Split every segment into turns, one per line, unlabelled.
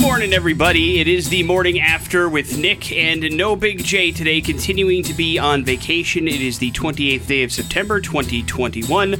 morning, everybody. It is the morning after with Nick and no Big J today, continuing to be on vacation. It is the 28th day of September, 2021.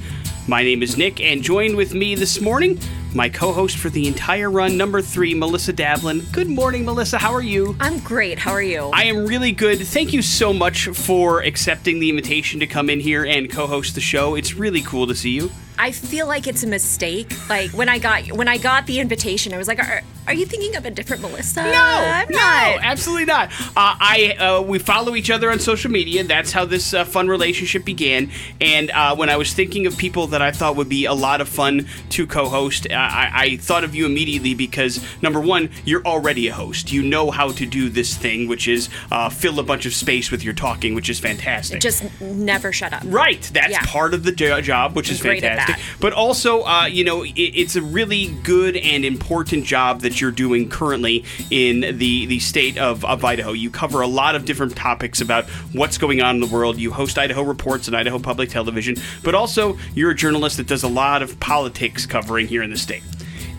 My name is Nick, and joined with me this morning, my co host for the entire run, number three, Melissa Davlin. Good morning, Melissa. How are you?
I'm great. How are you?
I am really good. Thank you so much for accepting the invitation to come in here and co host the show. It's really cool to see you.
I feel like it's a mistake. Like when I got when I got the invitation, I was like, "Are, are you thinking of a different Melissa?"
No,
I'm
no,
not.
absolutely not. Uh, I uh, we follow each other on social media. That's how this uh, fun relationship began. And uh, when I was thinking of people that I thought would be a lot of fun to co-host, uh, I, I thought of you immediately because number one, you're already a host. You know how to do this thing, which is uh, fill a bunch of space with your talking, which is fantastic.
Just never shut up.
Right, that's
Yeah.
part of the jo- job, which is
Great at
fantastic.
That.
But also, uh, you know, it, it's a really good and important job that you're doing currently in the the state of, of Idaho. You cover a lot of different topics about what's going on in the world. You host Idaho Reports on Idaho Public Television, but also you're a journalist that does a lot of politics covering here in the state.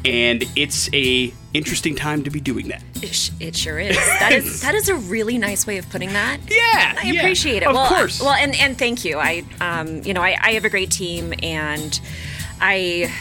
And it's a interesting time to be doing that.
It, sh- it sure is. That is that is a really nice way of putting that.
Yeah,
I
yeah,
appreciate it.
Of
well,
course.
Well, and and thank you. I um, you know, I, I have a great team, and I,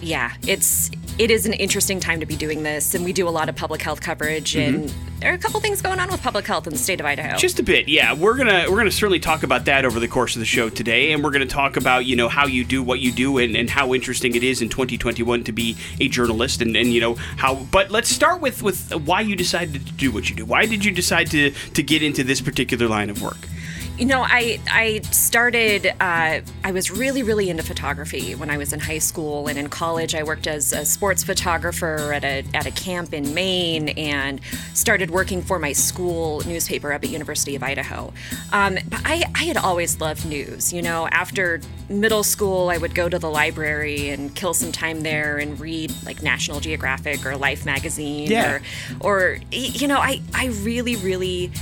yeah, it's it is an interesting time to be doing this, and we do a lot of public health coverage, and there are a couple things going on with public health in the state of Idaho.
Mm-hmm. Just a bit, yeah. We're gonna we're gonna certainly talk about that over the course of the show today, and we're gonna talk about you know how you do what you do and, and how interesting it is in 2021 to be a journalist, and, and you know how. But let's start with with why you decided to do what you do. Why did you decide to to get into this particular line of work?
You know, I I started. Uh, I was really really into photography when I was in high school and in college. I worked as a sports photographer at a at a camp in Maine and started working for my school newspaper up at University of Idaho. Um, but I I had always loved news. You know, after middle school, I would go to the library and kill some time there and read like National Geographic or Life magazine
Yeah.
or or you know, I I really really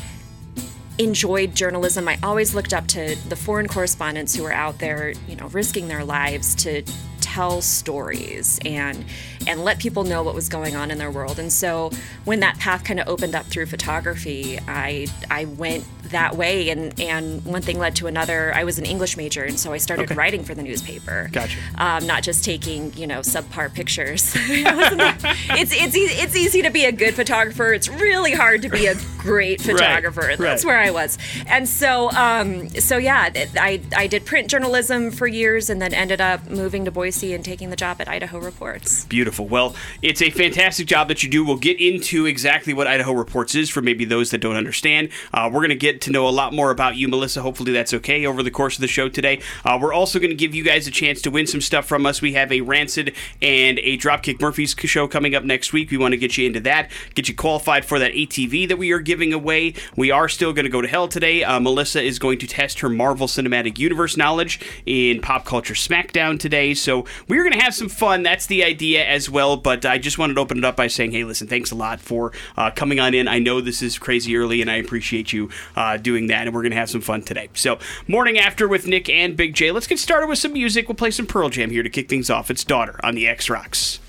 enjoyed journalism. I always looked up to the foreign correspondents who were out there, you know, risking their lives to tell stories and and let people know what was going on in their world. And so when that path kind of opened up through photography, I I went that way and and one thing led to another. I was an English major and so I started
Okay.
writing for the newspaper.
Gotcha.
Um, not just taking, you know, subpar pictures. It wasn't that- it's it's easy, it's easy to be a good photographer. It's really hard to be a great photographer. That's
right.
where I was. And so, um, so yeah, I, I did print journalism for years and then ended up moving to Boise and taking the job at Idaho Reports.
Beautiful. Well, it's a fantastic job that you do. We'll get into exactly what Idaho Reports is for maybe those that don't understand. Uh, we're going to get to know a lot more about you, Melissa. Hopefully, that's okay over the course of the show today. Uh, we're also going to give you guys a chance to win some stuff from us. We have a Rancid and a Dropkick Murphys show coming up next week. We want to get you into that, get you qualified for that ATV that we are giving away. We are still going to go to hell today. Uh, Melissa is going to test her Marvel Cinematic Universe knowledge in Pop Culture Smackdown today. So we're going to have some fun. That's the idea as well. But I just wanted to open it up by saying, hey, listen, thanks a lot for uh, coming on in. I know this is crazy early, and I appreciate you uh, doing that. And we're going to have some fun today. So, morning after with Nick and Big J. Let's get started with some music. We'll play some Pearl Jam here to kick things off. It's Daughter on the X Rocks.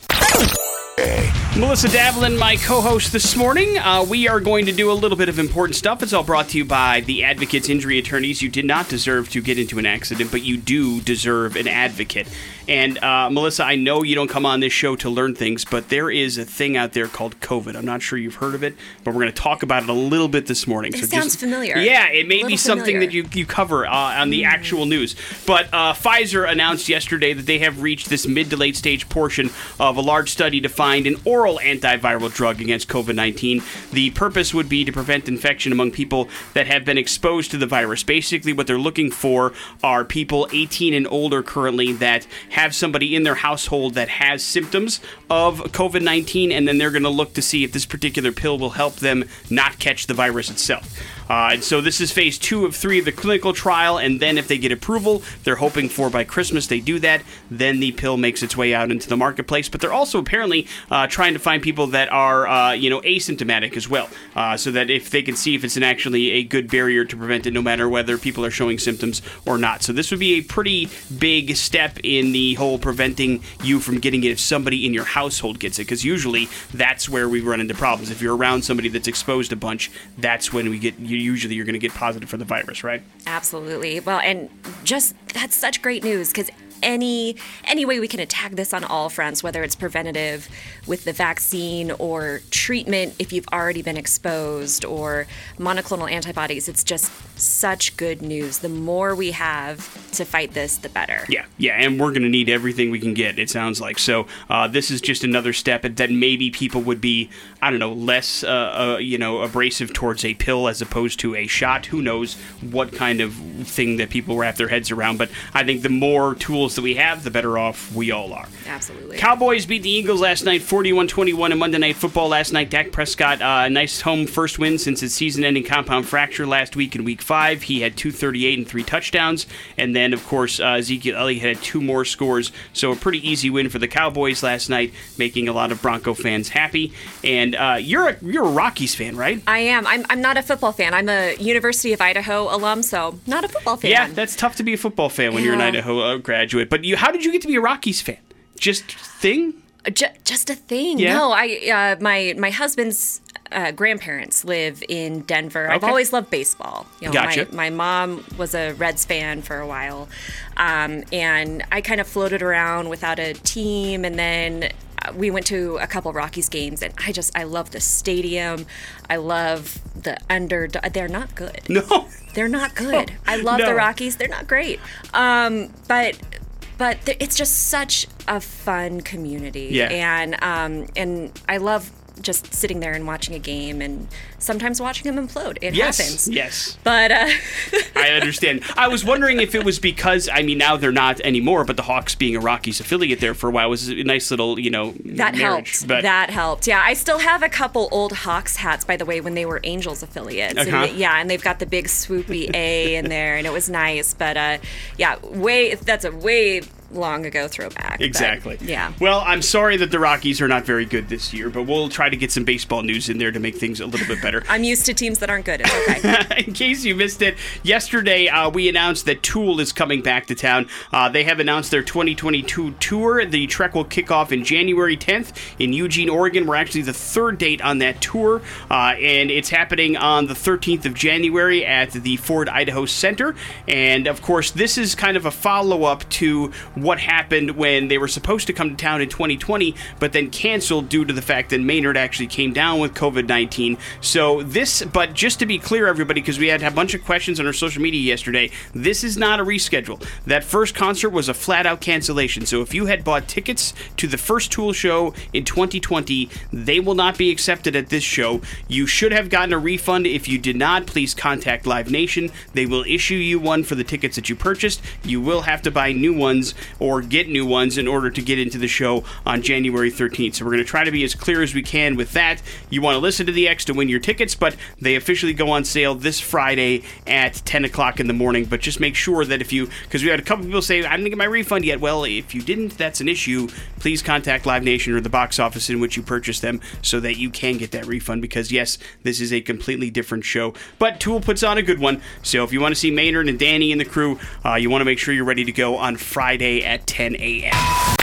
Melissa Davlin, my co host this morning. Uh, we are going to do a little bit of important stuff. It's all brought to you by the Advocates Injury Attorneys. You did not deserve to get into an accident, but you do deserve an advocate. And uh, Melissa, I know you don't come on this show to learn things, but there is a thing out there called COVID. I'm not sure you've heard of it, but we're going to talk about it a little bit this morning.
It sounds familiar.
Yeah, it may be something that you, you cover uh, on the actual news. But uh, Pfizer announced yesterday that they have reached this mid to late stage portion of a large study to find an oral antiviral drug against COVID 19. The purpose would be to prevent infection among people that have been exposed to the virus. Basically, what they're looking for are people 18 and older currently that have somebody in their household that has symptoms of COVID 19, and then they're going to look to see if this particular pill will help them not catch the virus itself. Uh, and so this is phase two of three of the clinical trial, and then if they get approval, they're hoping for by Christmas they do that. Then the pill makes its way out into the marketplace. But they're also apparently uh, trying to find people that are, uh, you know, asymptomatic as well, uh, so that if they can see if it's an actually a good barrier to prevent it, no matter whether people are showing symptoms or not. So this would be a pretty big step in the the whole preventing you from getting it if somebody in your household gets it, because usually that's where we run into problems. If you're around somebody that's exposed a bunch, that's when we get. Usually, you're going to get positive for the virus, right?
Absolutely. Well, and just that's such great news because any any way we can attack this on all fronts, whether it's preventative with the vaccine or treatment if you've already been exposed or monoclonal antibodies. It's just such good news. The more we have to fight this, the better.
Yeah, yeah, and we're going to need everything we can get. It sounds like so. Uh, this is just another step that maybe people would be, I don't know, less, uh, uh, you know, abrasive towards a pill as opposed to a shot. Who knows what kind of thing that people wrap their heads around? But I think the more tools that we have, the better off we all are.
Absolutely.
Cowboys beat the Eagles last night, 41-21 in Monday Night Football last night. Dak Prescott, uh, a nice home first win since his season-ending compound fracture last week in Week Five. He had 238 and three touchdowns, and then of course uh, Ezekiel Elliott had two more scores. So a pretty easy win for the Cowboys last night, making a lot of Bronco fans happy. And uh, you're a you're a Rockies fan, right?
I am. I'm, I'm not a football fan. I'm a University of Idaho alum, so not a football fan.
Yeah, that's tough to be a football fan when you're an Idaho uh, graduate. But you, how did you get to be a Rockies fan? Just thing?
Ju- just a thing.
Yeah?
No, I uh, my my husband's uh, grandparents live in Denver.
Okay.
I've always loved baseball. You know,
Gotcha.
my, my mom was a Reds fan for a while, um, and I kind of floated around without a team, and then. We went to a couple Rockies games, and I just I love the stadium. I love the under. They're not good.
No.
They're not good. I love
No.
the Rockies. They're not great. Um, but but th- it's just such a fun community.
Yeah.
And um, and I love just sitting there and watching a game and sometimes watching them implode. It
Yes.
happens.
Yes.
But uh,
I understand. I was wondering if it was because I mean now they're not anymore, but the Hawks being a Rockies affiliate there for a while was a nice little you know
that
marriage.
helped.
But
that helped. Yeah, I still have a couple old Hawks hats, by the way, when they were Angels affiliates.
Uh-huh.
And they- yeah, and they've got the big swoopy A in there, and it was nice. But uh, yeah, way that's a way long ago throwback. but,
Exactly.
yeah.
Well, I'm sorry that the Rockies are not very good this year, but we'll try to get some baseball news in there to make things a little bit better.
I'm used to teams that aren't good. It's okay.
in case you missed it, yesterday uh, we announced that Tool is coming back to town. Uh, they have announced their 2022 tour. The trek will kick off in January 10th in Eugene, Oregon. We're actually the third date on that tour, uh, and it's happening on the 13th of January at the Ford Idaho Center. And of course, this is kind of a follow up to what happened when they were supposed to come to town in 2020, but then canceled due to the fact that Maynard actually came down with COVID 19. So, this, but just to be clear, everybody, because we had a bunch of questions on our social media yesterday, this is not a reschedule. That first concert was a flat out cancellation. So, if you had bought tickets to the first Tool show in 2020, they will not be accepted at this show. You should have gotten a refund. If you did not, please contact Live Nation. They will issue you one for the tickets that you purchased. You will have to buy new ones or get new ones in order to get into the show on January 13th. So we're going to try to be as clear as we can with that. You want to listen to the X to win your tickets, but they officially go on sale this Friday at 10 o'clock in the morning. But just make sure that if you, because we had a couple people say, I didn't get my refund yet. Well, if you didn't, that's an issue. Please contact Live Nation or the box office in which you purchased them so that you can get that refund. Because, yes, this is a completely different show. But Tool puts on a good one. So if you want to see Maynard and Danny and the crew, uh, you want to make sure you're ready to go on Friday at 10 a.m.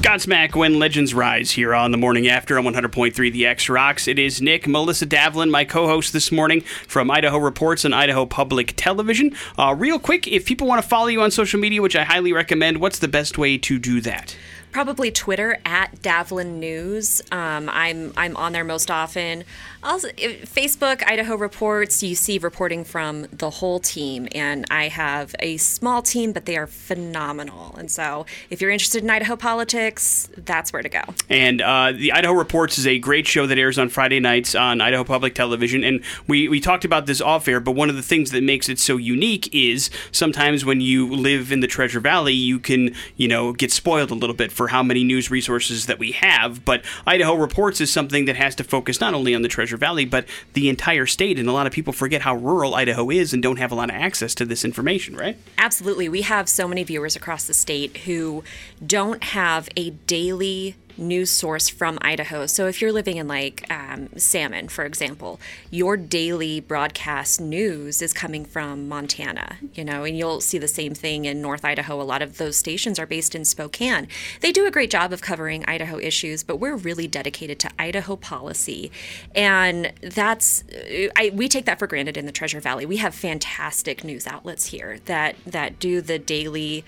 Godsmack when legends rise here on the morning after on 100.3 The X Rocks. It is Nick, Melissa Davlin, my co-host this morning from Idaho Reports and Idaho Public Television. Uh, real quick, if people want to follow you on social media, which I highly recommend, what's the best way to do that?
Probably Twitter at Davlin News. Um, I'm I'm on there most often. Also, Facebook, Idaho Reports. You see reporting from the whole team, and I have a small team, but they are phenomenal. And so, if you're interested in Idaho politics, that's where to go.
And uh, the Idaho Reports is a great show that airs on Friday nights on Idaho Public Television. And we, we talked about this off air, but one of the things that makes it so unique is sometimes when you live in the Treasure Valley, you can, you know, get spoiled a little bit for how many news resources that we have. But Idaho Reports is something that has to focus not only on the Treasure Valley, but the entire state. And a lot of people forget how rural Idaho is and don't have a lot of access to this information, right?
Absolutely. We have so many viewers across the state who don't have a daily news source from Idaho. So if you're living in like um, Salmon, for example, your daily broadcast news is coming from Montana, you know, and you'll see the same thing in North Idaho. A lot of those stations are based in Spokane. They do a great job of covering Idaho issues, but we're really dedicated to Idaho policy. And that's, I, we take that for granted in the Treasure Valley. We have fantastic news outlets here that, that do the daily,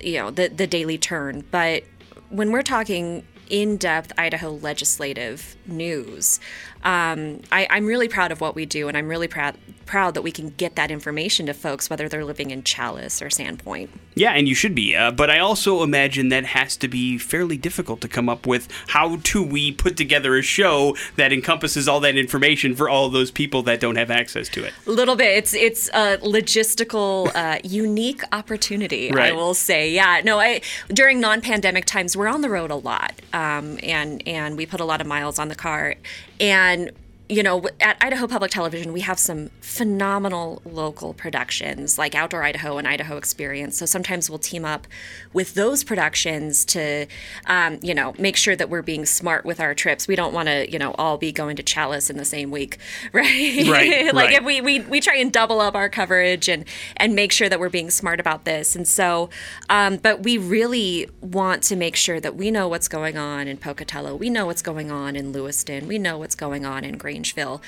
you know, the, the daily turn. But when we're talking in depth Idaho legislative news, um, I, I'm really proud of what we do, and I'm really proud proud that we can get that information to folks, whether they're living in Challis or Sandpoint.
Yeah, and you should be. Uh, but I also imagine that has to be fairly difficult to come up with how do we put together a show that encompasses all that information for all those people that don't have access to it.
A little bit. It's it's a logistical, uh, unique opportunity.
Right.
I will say. Yeah. No. I during non-pandemic times, we're on the road a lot, um, and and we put a lot of miles on the car, and you know, at Idaho Public Television, we have some phenomenal local productions like Outdoor Idaho and Idaho Experience. So sometimes we'll team up with those productions to, um, you know, make sure that we're being smart with our trips. We don't want to, you know, all be going to Challis in the same week, right?
Right,
like
right.
if we, we we try and double up our coverage and and make sure that we're being smart about this. And so, um, but we really want to make sure that we know what's going on in Pocatello. We know what's going on in Lewiston. We know what's going on in Grangeville,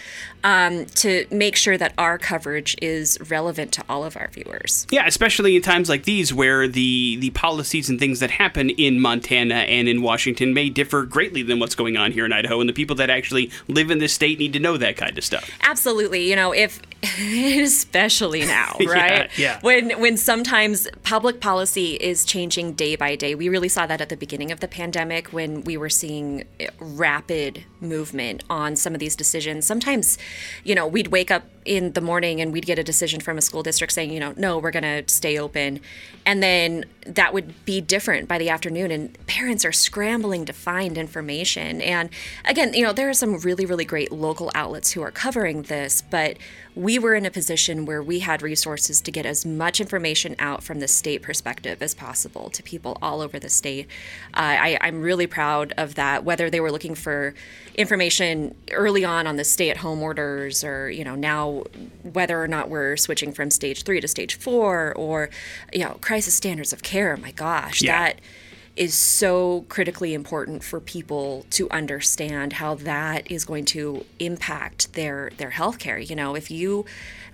um, to make sure that our coverage is relevant to all of our viewers.
Yeah, especially in times like these where the the policies and things that happen in Montana and in Washington may differ greatly than what's going on here in Idaho, and the people that actually live in this state need to know that kind of stuff.
Absolutely. You know, if especially now,
Yeah,
right?
yeah.
When when sometimes public policy is changing day by day. We really saw that at the beginning of the pandemic when we were seeing rapid movement on some of these decisions. Sometimes, you know, we'd wake up in the morning and we'd get a decision from a school district saying, you know, no, we're going to stay open. And then that would be different by the afternoon and parents are scrambling to find information. And again, you know, there are some really really great local outlets who are covering this, but we were in a position where we had resources to get as much information out from the state perspective as possible to people all over the state. Uh, I, I'm really proud of that. Whether they were looking for information early on on the stay-at-home orders, or you know now whether or not we're switching from stage three to stage four, or you know crisis standards of care. My gosh,
Yeah.
that is so critically important for people to understand how that is going to impact their their healthcare. You know, if you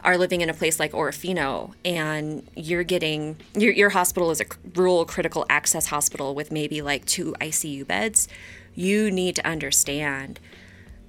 are living in a place like Orofino and you're getting your your hospital is a rural critical access hospital with maybe like two ICU beds, you need to understand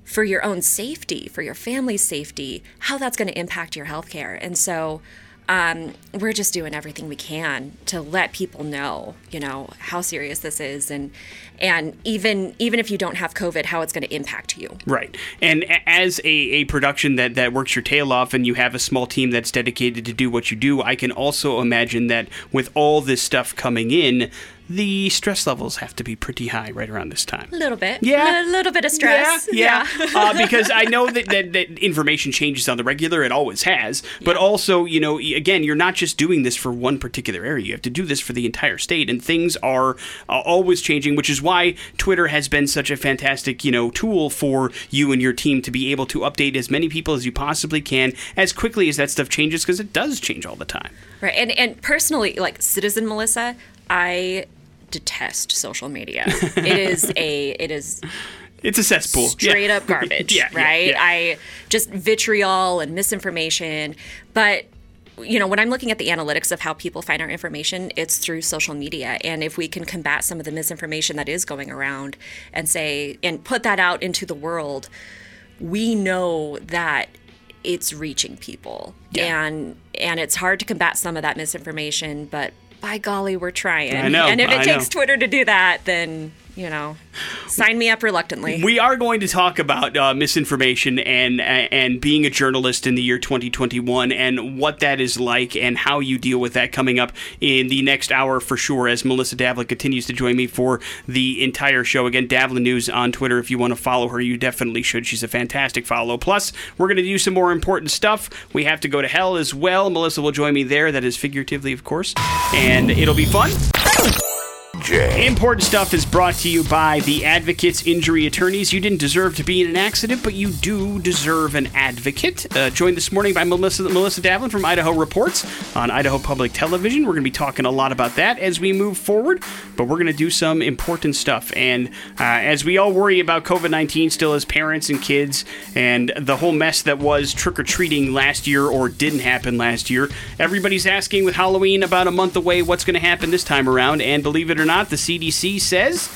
for your own safety, for your family's safety, how that's going to impact your healthcare. And so um, we're just doing everything we can to let people know, you know, how serious this is, and and even even if you don't have COVID, how it's going to impact you.
Right. And as a, a production that, that works your tail off and you have a small team that's dedicated to do what you do, I can also imagine that with all this stuff coming in, the stress levels have to be pretty high right around this time.
A little bit,
Yeah.
a little bit of stress.
Yeah, yeah. uh, because I know that, that, that information changes on the regular. It always has. But also, you know, again, you're not just doing this for one particular area. You have to do this for the entire state, and things are uh, always changing. Which is why Twitter has been such a fantastic, you know, tool for you and your team to be able to update as many people as you possibly can as quickly as that stuff changes, because it does change all the time.
Right. And and personally, like citizen Melissa, I detest social media. it is a it is
It's a cesspool.
straight
Yeah.
up garbage,
Yeah,
right?
yeah.
I just vitriol and misinformation. But you know, when I'm looking at the analytics of how people find our information, it's through social media. And if we can combat some of the misinformation that is going around and say and put that out into the world, we know that it's reaching people.
Yeah.
And and it's hard to combat some of that misinformation, but by golly, we're trying.
I know,
And if it
I
takes
know.
Twitter to do that, then, you know, sign me up reluctantly.
We are going to talk about uh, misinformation and and being a journalist in the year 2021 and what that is like and how you deal with that coming up in the next hour for sure. As Melissa Davlin continues to join me for the entire show. Again, Davlin News on Twitter. If you want to follow her, you definitely should. She's a fantastic follow. Plus, we're going to do some more important stuff. We have to go to hell as well. Melissa will join me there. That is figuratively, of course, and it'll be fun. Important stuff is brought to you by the Advocates Injury Attorneys. You didn't deserve to be in an accident, but you do deserve an advocate. Uh, joined this morning by Melissa, Melissa Davlin from Idaho Reports on Idaho Public Television. We're going to be talking a lot about that as we move forward, but we're going to do some important stuff. And uh, as we all worry about COVID 19 still as parents and kids and the whole mess that was trick or treating last year or didn't happen last year, everybody's asking with Halloween about a month away what's going to happen this time around. And believe it or not, the CDC says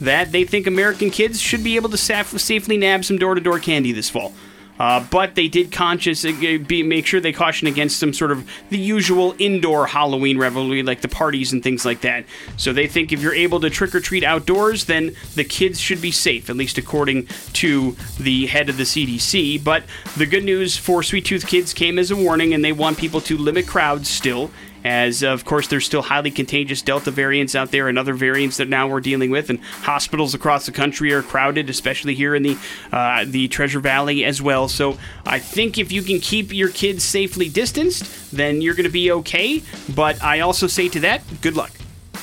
that they think American kids should be able to saf- safely nab some door to door candy this fall. Uh, but they did conscious uh, be, make sure they caution against some sort of the usual indoor Halloween revelry, like the parties and things like that. So they think if you're able to trick or treat outdoors, then the kids should be safe, at least according to the head of the CDC. But the good news for Sweet Tooth kids came as a warning, and they want people to limit crowds still as of course there's still highly contagious Delta variants out there and other variants that now we're dealing with, and hospitals across the country are crowded, especially here in the uh, the Treasure Valley as well. So I think if you can keep your kids safely distanced, then you're going to be okay. But I also say to that, good luck.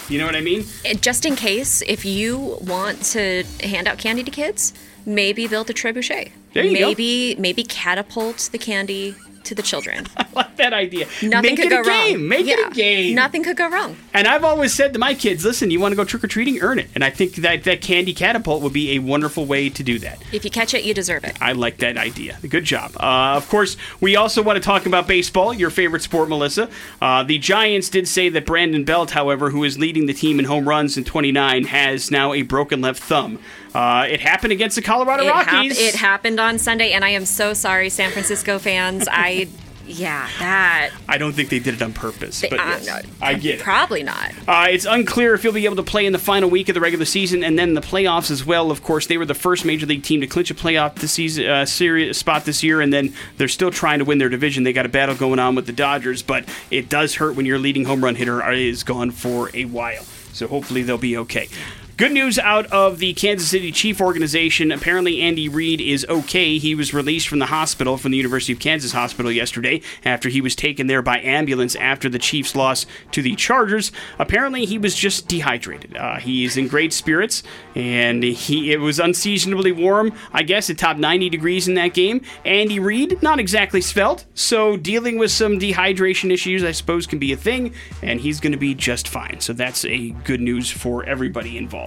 You know what I mean?
Just in case, if you want to hand out candy to kids, maybe build a trebuchet.
There you go.
maybe maybe catapult the candy to the children.
I like that idea.
Nothing
Make
could
it
go
a game.
wrong.
Make
yeah.
it a game.
Nothing could go wrong.
And I've always said to my kids, listen, you want to go trick or treating, earn it. And I think that that candy catapult would be a wonderful way to do that.
If you catch it, you deserve it.
I like that idea. Good job. Uh, of course, we also want to talk about baseball, your favorite sport, Melissa. Uh, the Giants did say that Brandon Belt, however, who is leading the team in home runs in 29, has now a broken left thumb. Uh, it happened against the Colorado
It, hap-
Rockies.
it happened on Sunday, and I am so sorry, San Francisco fans. I, yeah, that.
I don't think they did it on purpose, but
uh,
yes,
no,
I get it.
Probably not.
Uh, it's unclear if he'll be able to play in the final week of the regular season and then the playoffs as well. Of course, they were the first major league team to clinch a playoff this season, uh, series spot this year, and then they're still trying to win their division. They got a battle going on with the Dodgers, but it does hurt when your leading home run hitter is gone for a while. So hopefully they'll be okay. Good news out of the Kansas City Chief organization. Apparently, Andy Reid is okay. He was released from the hospital, from the University of Kansas Hospital yesterday, after he was taken there by ambulance after the Chiefs' loss to the Chargers. Apparently, he was just dehydrated. Uh, he's in great spirits, and he it was unseasonably warm. I guess it topped 90 degrees in that game. Andy Reid, not exactly svelte, so dealing with some dehydration issues, I suppose, can be a thing, and he's going to be just fine. So that's a good news for everybody involved.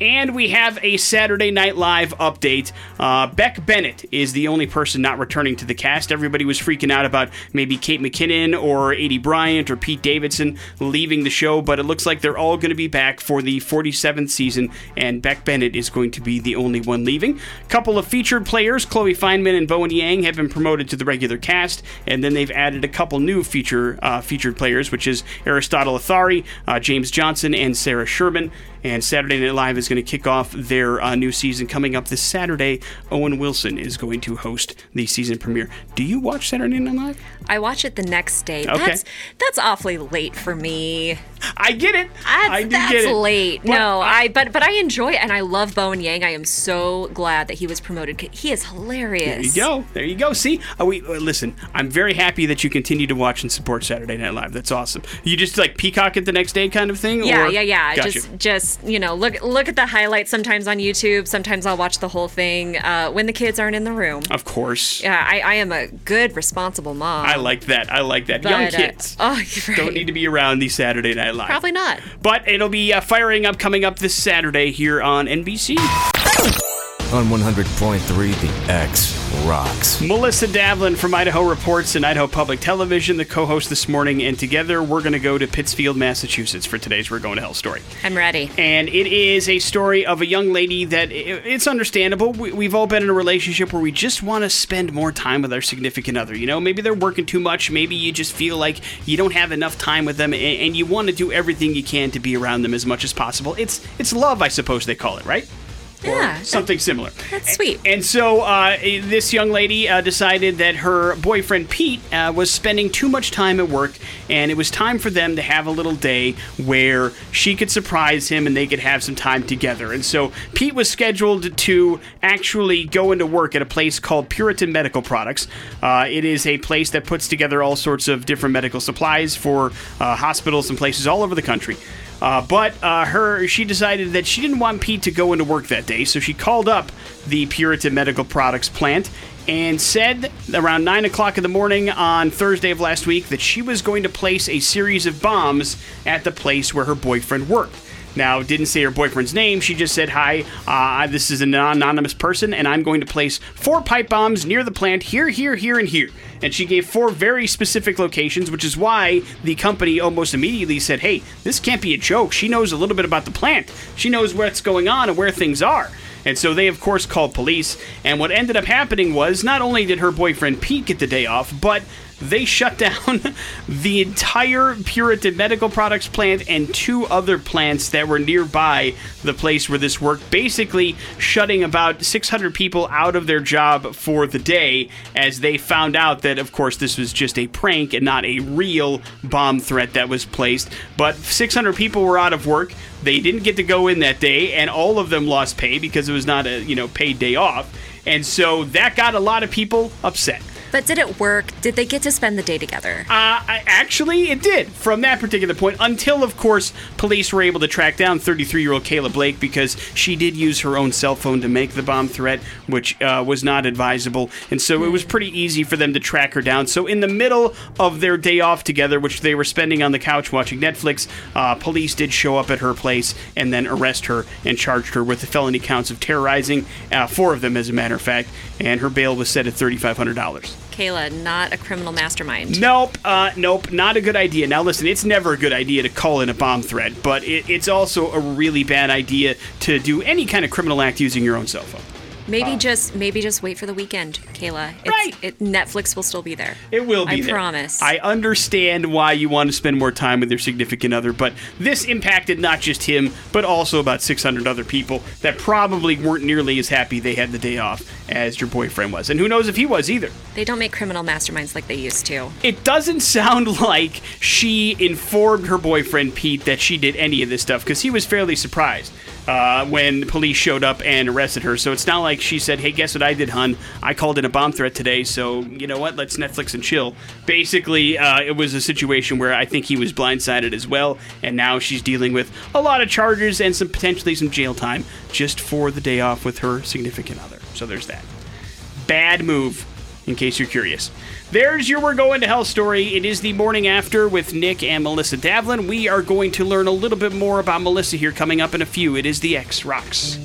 And we have a Saturday Night Live update. Uh, Beck Bennett is the only person not returning to the cast. Everybody was freaking out about maybe Kate McKinnon or Aidy Bryant or Pete Davidson leaving the show, but it looks like they're all going to be back for the 47th season, and Beck Bennett is going to be the only one leaving. A couple of featured players, Chloe Fineman and Bowen Yang, have been promoted to the regular cast, and then they've added a couple new feature uh, featured players, which is Aristotle Athari, uh, James Johnson, and Sarah Sherman. And Saturday Night Live is going to kick off their uh, new season coming up this Saturday. Owen Wilson is going to host the season premiere. Do you watch Saturday Night Live?
I watch it the next day.
Okay.
That's that's awfully late for me.
I get it.
That's,
I do
that's
get it.
late.
But
no, I but but I enjoy it and I love Bowen Yang. I am so glad that he was promoted. He is hilarious.
There you go. There you go. See, uh, we uh, listen. I'm very happy that you continue to watch and support Saturday Night Live. That's awesome. You just like peacock it the next day, kind of thing.
Yeah,
or?
yeah, yeah.
Gotcha.
Just just you know, look look at the highlights sometimes on YouTube. Sometimes I'll watch the whole thing uh, when the kids aren't in the room.
of course.
Yeah, I, I am a good, responsible mom.
I like that. I like that.
but,
Young
uh,
kids
oh, you're right.
don't need to be around the Saturday Night Live.
Probably not.
But it'll be uh, firing up coming up this Saturday here on NBC.
On 100.3, The X rocks.
Melissa Davlin from Idaho Reports and Idaho Public Television, the co host this morning, and together we're going to go to Pittsfield, Massachusetts for today's We're Going to Hell story.
I'm ready.
And it is a story of a young lady that it's understandable. We- We've all been in a relationship where we just want to spend more time with our significant other. You know, maybe they're working too much. Maybe you just feel like you don't have enough time with them, and you want to do everything you can to be around them as much as possible. It's it's love, I suppose they call it, right?
Yeah,
Something similar.
that's sweet.
And so uh, this young lady uh, decided that her boyfriend Pete uh, was spending too much time at work, and it was time for them to have a little day where she could surprise him and they could have some time together. And so Pete was scheduled to actually go into work at a place called Puritan Medical Products. Uh, it is a place that puts together all sorts of different medical supplies for uh, hospitals and places all over the country. Uh, but uh, her, she decided that she didn't want Pete to go into work that day, so she called up the Puritan Medical Products plant and said around 9 o'clock in the morning on Thursday of last week that she was going to place a series of bombs at the place where her boyfriend worked. Now, didn't say her boyfriend's name. She just said, Hi, uh, this is an anonymous person, and I'm going to place four pipe bombs near the plant here, here, here, and here. And she gave four very specific locations, which is why the company almost immediately said, Hey, this can't be a joke. She knows a little bit about the plant, she knows what's going on and where things are. And so they, of course, called police. And what ended up happening was not only did her boyfriend Pete get the day off, but they shut down the entire Puritan Medical Products plant and two other plants that were nearby the place where this worked, basically shutting about 600 people out of their job for the day as they found out that, of course, this was just a prank and not a real bomb threat that was placed. But 600 people were out of work. They didn't get to go in that day, and all of them lost pay because it was not a you know paid day off. And so that got a lot of people upset.
But did it work? Did they get to spend the day together?
Uh, I, actually, it did from that particular point until, of course, police were able to track down 33 year old Kayla Blake because she did use her own cell phone to make the bomb threat, which uh, was not advisable. And so it was pretty easy for them to track her down. So, in the middle of their day off together, which they were spending on the couch watching Netflix, uh, police did show up at her place and then arrest her and charged her with the felony counts of terrorizing, uh, four of them, as a matter of fact. And her bail was set at $3,500.
Kayla, not a criminal mastermind.
Nope, uh, nope, not a good idea. Now, listen, it's never a good idea to call in a bomb threat, but it, it's also a really bad idea to do any kind of criminal act using your own cell phone.
Maybe um, just maybe just wait for the weekend, Kayla. It's,
Right.
It, Netflix will still be there.
It will be
I
there.
promise.
I understand why you want to spend more time with your significant other, but this impacted not just him, but also about 600 other people that probably weren't nearly as happy they had the day off as your boyfriend was. And who knows if he was either.
they don't make criminal masterminds like they used to.
It doesn't sound like she informed her boyfriend Pete that she did any of this stuff because he was fairly surprised uh, when police showed up and arrested her. So it's not like she said, "Hey, guess what I did, hun? I called in a bomb threat today. So you know what? Let's Netflix and chill." Basically, uh, it was a situation where I think he was blindsided as well, and now she's dealing with a lot of charges and some potentially some jail time just for the day off with her significant other. So there's that bad move, in case you're curious. There's your We're Going to Hell story. It is the morning after with Nick and Melissa Davlin. We are going to learn a little bit more about Melissa here coming up in a few. It is the X Rocks.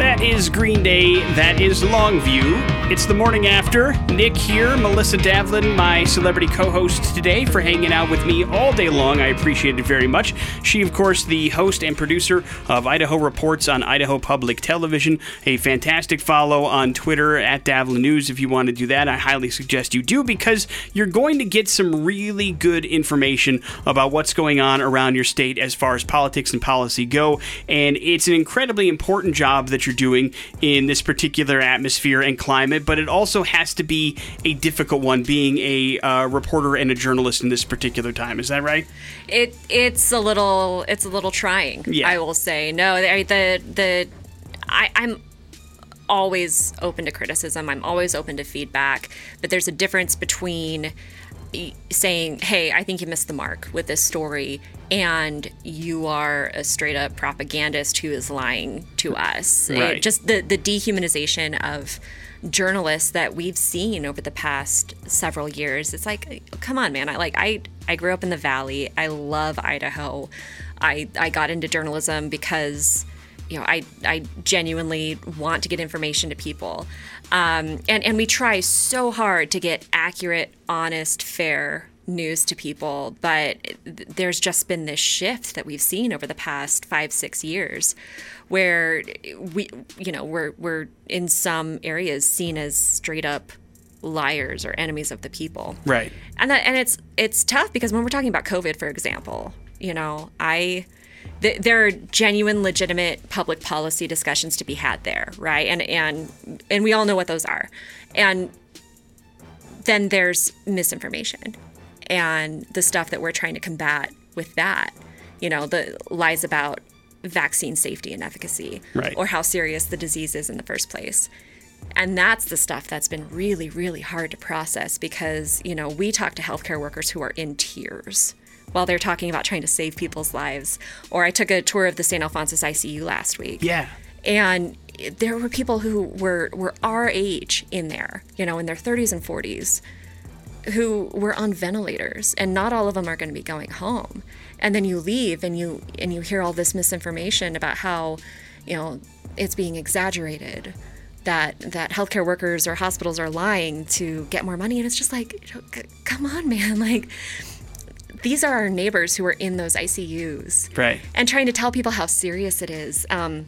That is Green Day. That is Longview. It's the morning after. Nick here, Melissa Davlin, my celebrity co host today, for hanging out with me all day long. I appreciate it very much. She, of course, the host and producer of Idaho Reports on Idaho Public Television. A fantastic follow on Twitter at Davlin News if you want to do that. I highly suggest you do because you're going to get some really good information about what's going on around your state as far as politics and policy go. And it's an incredibly important job that you're doing in this particular atmosphere and climate, but it also has to be a difficult one being a uh, reporter and a journalist in this particular time. Is that right?
It it's a little it's a little trying.
Yeah.
I will say no. The the, the I, I'm always open to criticism. I'm always open to feedback. But there's a difference between saying, "Hey, I think you missed the mark with this story," and you are a straight up propagandist who is lying to us. It- just the the dehumanization of journalists that we've seen over the past several years. It's like, come on, man. I like I I grew up in the valley. I love Idaho. I I got into journalism because you know I I genuinely want to get information to people. Um, and and we try so hard to get accurate, honest, fair news to people, but there's just been this shift that we've seen over the past five, six years, where we, you know, we're we're in some areas seen as straight up liars or enemies of the people.
Right.
And that and it's it's tough because when we're talking about COVID, for example, you know, I th- there are genuine, legitimate public policy discussions to be had there, right? And and and we all know what those are, and then there's misinformation and the stuff that we're trying to combat with that. You know, the lies about vaccine safety and efficacy,
Right.
or how serious the disease is in the first place. And that's the stuff that's been really, really hard to process because, you know, we talk to healthcare workers who are in tears while they're talking about trying to save people's lives. Or I took a tour of the St. Alphonsus ICU last week.
Yeah.
And there were people who were, were our age in there, you know, in their 30s and 40s, who were on ventilators, and not all of them are going to be going home. And then you leave and you and you hear all this misinformation about how, you know, it's being exaggerated that that healthcare workers or hospitals are lying to get more money and it's just like come on man like these are our neighbors who are in those ICUs
right.
And trying to tell people how serious it is um,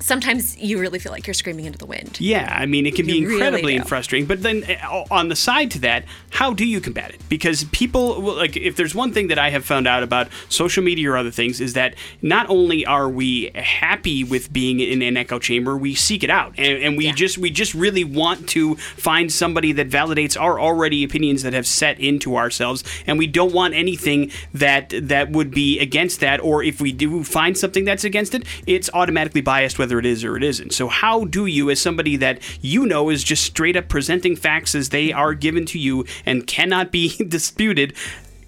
sometimes you really feel like you're screaming into the wind.
Yeah, I mean, it can be
You really
incredibly
do.
frustrating. But then, uh, on the side to that, how do you combat it? Because people, like, if there's one thing that I have found out about social media or other things, is that not only are we happy with being in an echo chamber, we seek it out, and, and we
Yeah.
just we just really want to find somebody that validates our already opinions that have set into ourselves, and we don't want anything that that would be against that. Or if we do find something that's against it, it's automatically biased, whether it is or it isn't. So how do you, as somebody that you know is just straight up presenting facts as they are given to you and cannot be disputed?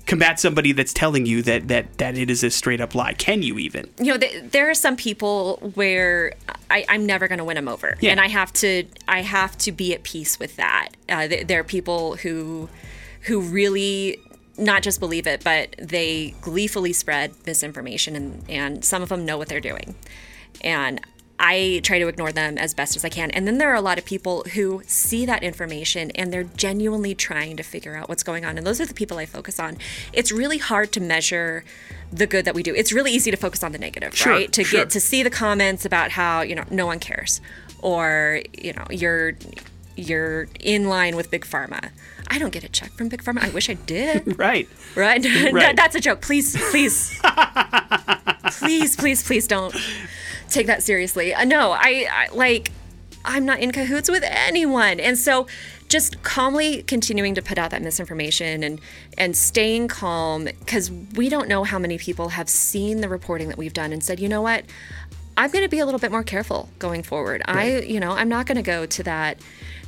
Combat somebody that's telling you that that that it is a straight up lie. Can you even?
you know, th- there are some people where I, I'm never going to win them over,
Yeah.
and I have to I have to be at peace with that. Uh, th- there are people who who really not just believe it, but they gleefully spread misinformation, and and some of them know what they're doing, and. I try to ignore them as best as I can. And then there are a lot of people who see that information and they're genuinely trying to figure out what's going on. And those are the people I focus on. It's really hard to measure the good that we do. It's really easy to focus on the negative,
Sure,
right? To
sure.
get to see the comments about how, you know, no one cares or, you know, you're you're in line with big pharma. I don't get a check from big pharma. I wish I did.
Right.
Right?
Right.
That- that's a joke. Please, please, please, please, please don't take that seriously. Uh, no, I, I like, I'm not in cahoots with anyone, and so just calmly continuing to put out that misinformation and and staying calm because we don't know how many people have seen the reporting that we've done and said, you know what. I'm going to be a little bit more careful going forward. I, you know, I'm not going to go to that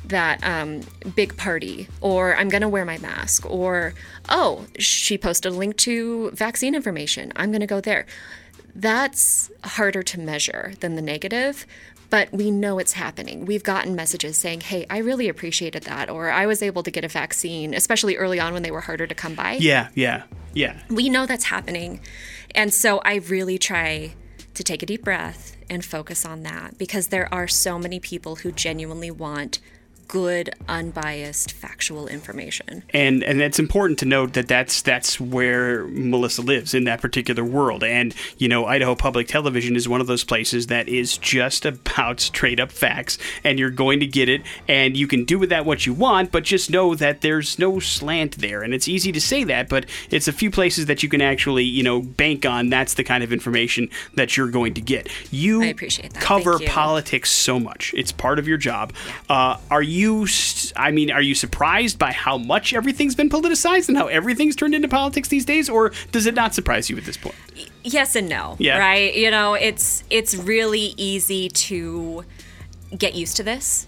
that um, big party, or I'm going to wear my mask, or oh, she posted a link to vaccine information. I'm going to go there. That's harder to measure than the negative, but we know it's happening. We've gotten messages saying, "Hey, I really appreciated that," or "I was able to get a vaccine," especially early on when they were harder to come by
Yeah. Yeah. Yeah.
we know that's happening. And so I really try to take a deep breath and focus on that because there are so many people who genuinely want good, unbiased, factual information.
and and it's important to note that that's that's where Melissa lives in that particular world. And you know, Idaho Public Television is one of those places that is just about straight up facts, and you're going to get it, and you can do with that what you want, but just know that there's no slant there. And it's easy to say that, but it's a few places that you can actually you know bank on. That's the kind of information that you're going to get. You
I appreciate that.
cover
you.
politics so much. It's part of your job. Uh, are you? S- I mean, are you surprised by how much everything's been politicized and how everything's turned into politics these days, or does it not surprise you at this point?
Yes and no.
Yeah.
Right? You know, it's it's really easy to get used to this,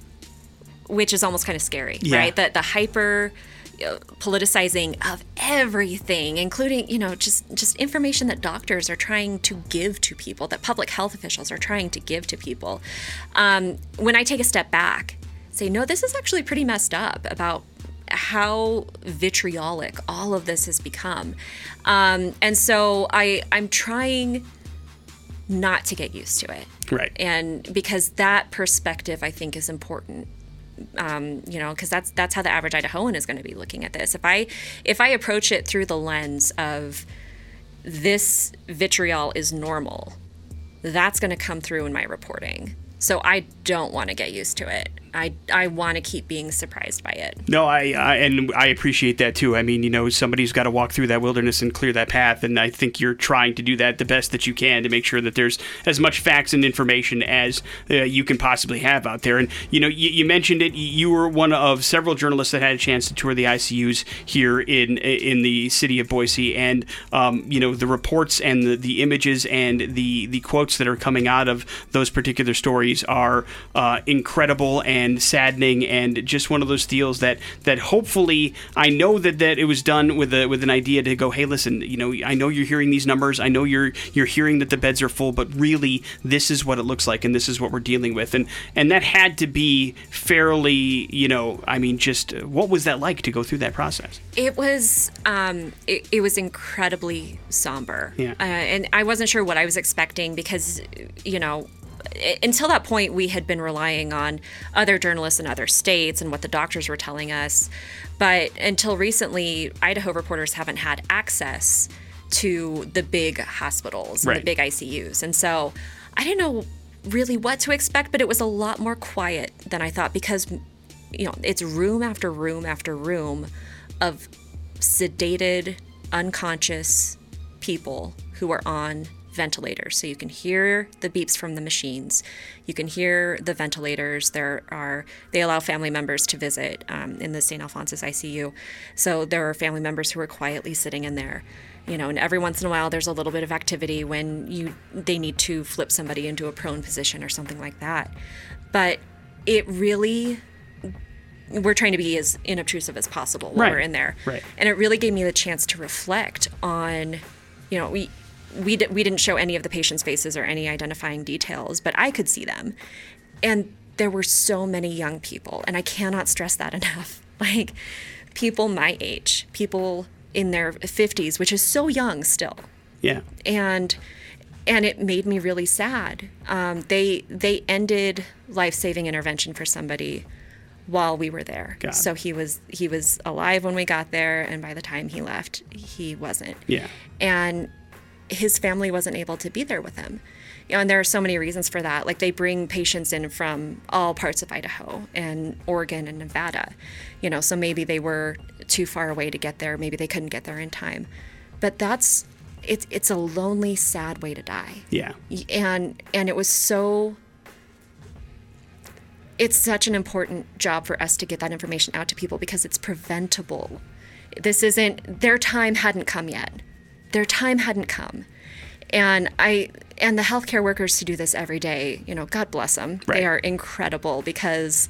which is almost kind of scary,
Yeah.
right? The the hyper uh, politicizing of everything including you know just just information that doctors are trying to give to people that public health officials are trying to give to people um, when i take a step back say no this is actually pretty messed up about how vitriolic all of this has become. Um, and so i i'm trying not to get used to it.
Right.
and because that perspective i think is important. Um, you know because that's that's how the average idahoan is going to be looking at this. If i if i approach it through the lens of this vitriol is normal that's going to come through in my reporting. So i don't want to get used to it i i want to keep being surprised by it
No, I, I and I appreciate that too. I mean, you know, somebody's got to walk through that wilderness and clear that path, and I think you're trying to do that the best that you can to make sure that there's as much facts and information as uh, you can possibly have out there. And you know, you, you mentioned it. You were one of several journalists that had a chance to tour the ICUs here in in the city of Boise, and um, you know, the reports and the, the images and the the quotes that are coming out of those particular stories are uh, incredible and and saddening and just one of those deals that that hopefully I know that that it was done with a with an idea to go, hey, listen, you know, I know you're hearing these numbers, I know you're you're hearing that the beds are full, but really this is what it looks like and this is what we're dealing with, and and that had to be fairly, you know, I mean, just what was that like to go through that process?
It was um, it, it was incredibly somber,
Yeah.
uh, and I wasn't sure what I was expecting because you know until that point we had been relying on other journalists in other states and what the doctors were telling us, but until recently Idaho reporters haven't had access to the big hospitals and
Right.
the big ICUs, and so I didn't know really what to expect, but it was a lot more quiet than I thought because you know it's room after room after room of sedated, unconscious people who are on ventilators. So you can hear the beeps from the machines. You can hear the ventilators. There are they allow family members to visit um, in the St. Alphonsus ICU. So there are family members who are quietly sitting in there. You know, and every once in a while there's a little bit of activity when you they need to flip somebody into a prone position or something like that. But it really we're trying to be as inobtrusive as possible while
Right.
we're in there.
Right.
And it really gave me the chance to reflect on, you know, we we di- we didn't show any of the patients' faces or any identifying details, but I could see them, and there were so many young people, and I cannot stress that enough. Like people my age, people in their fifties, which is so young still
Yeah.
and and it made me really sad. Um, they they ended life saving intervention for somebody while we were there.
God.
So he was he was alive when we got there, and by the time he left, he wasn't.
Yeah.
And his family wasn't able to be there with him. You know, and there are so many reasons for that. Like they bring patients in from all parts of Idaho and Oregon and Nevada. You know, so maybe they were too far away to get there. Maybe they couldn't get there in time. But that's it's it's a lonely, sad way to die
Yeah.
and and it was so it's such an important job for us to get that information out to people because it's preventable this isn't their time hadn't come yet their time hadn't come and i and the healthcare workers who do this every day you know god bless them
Right.
they are incredible because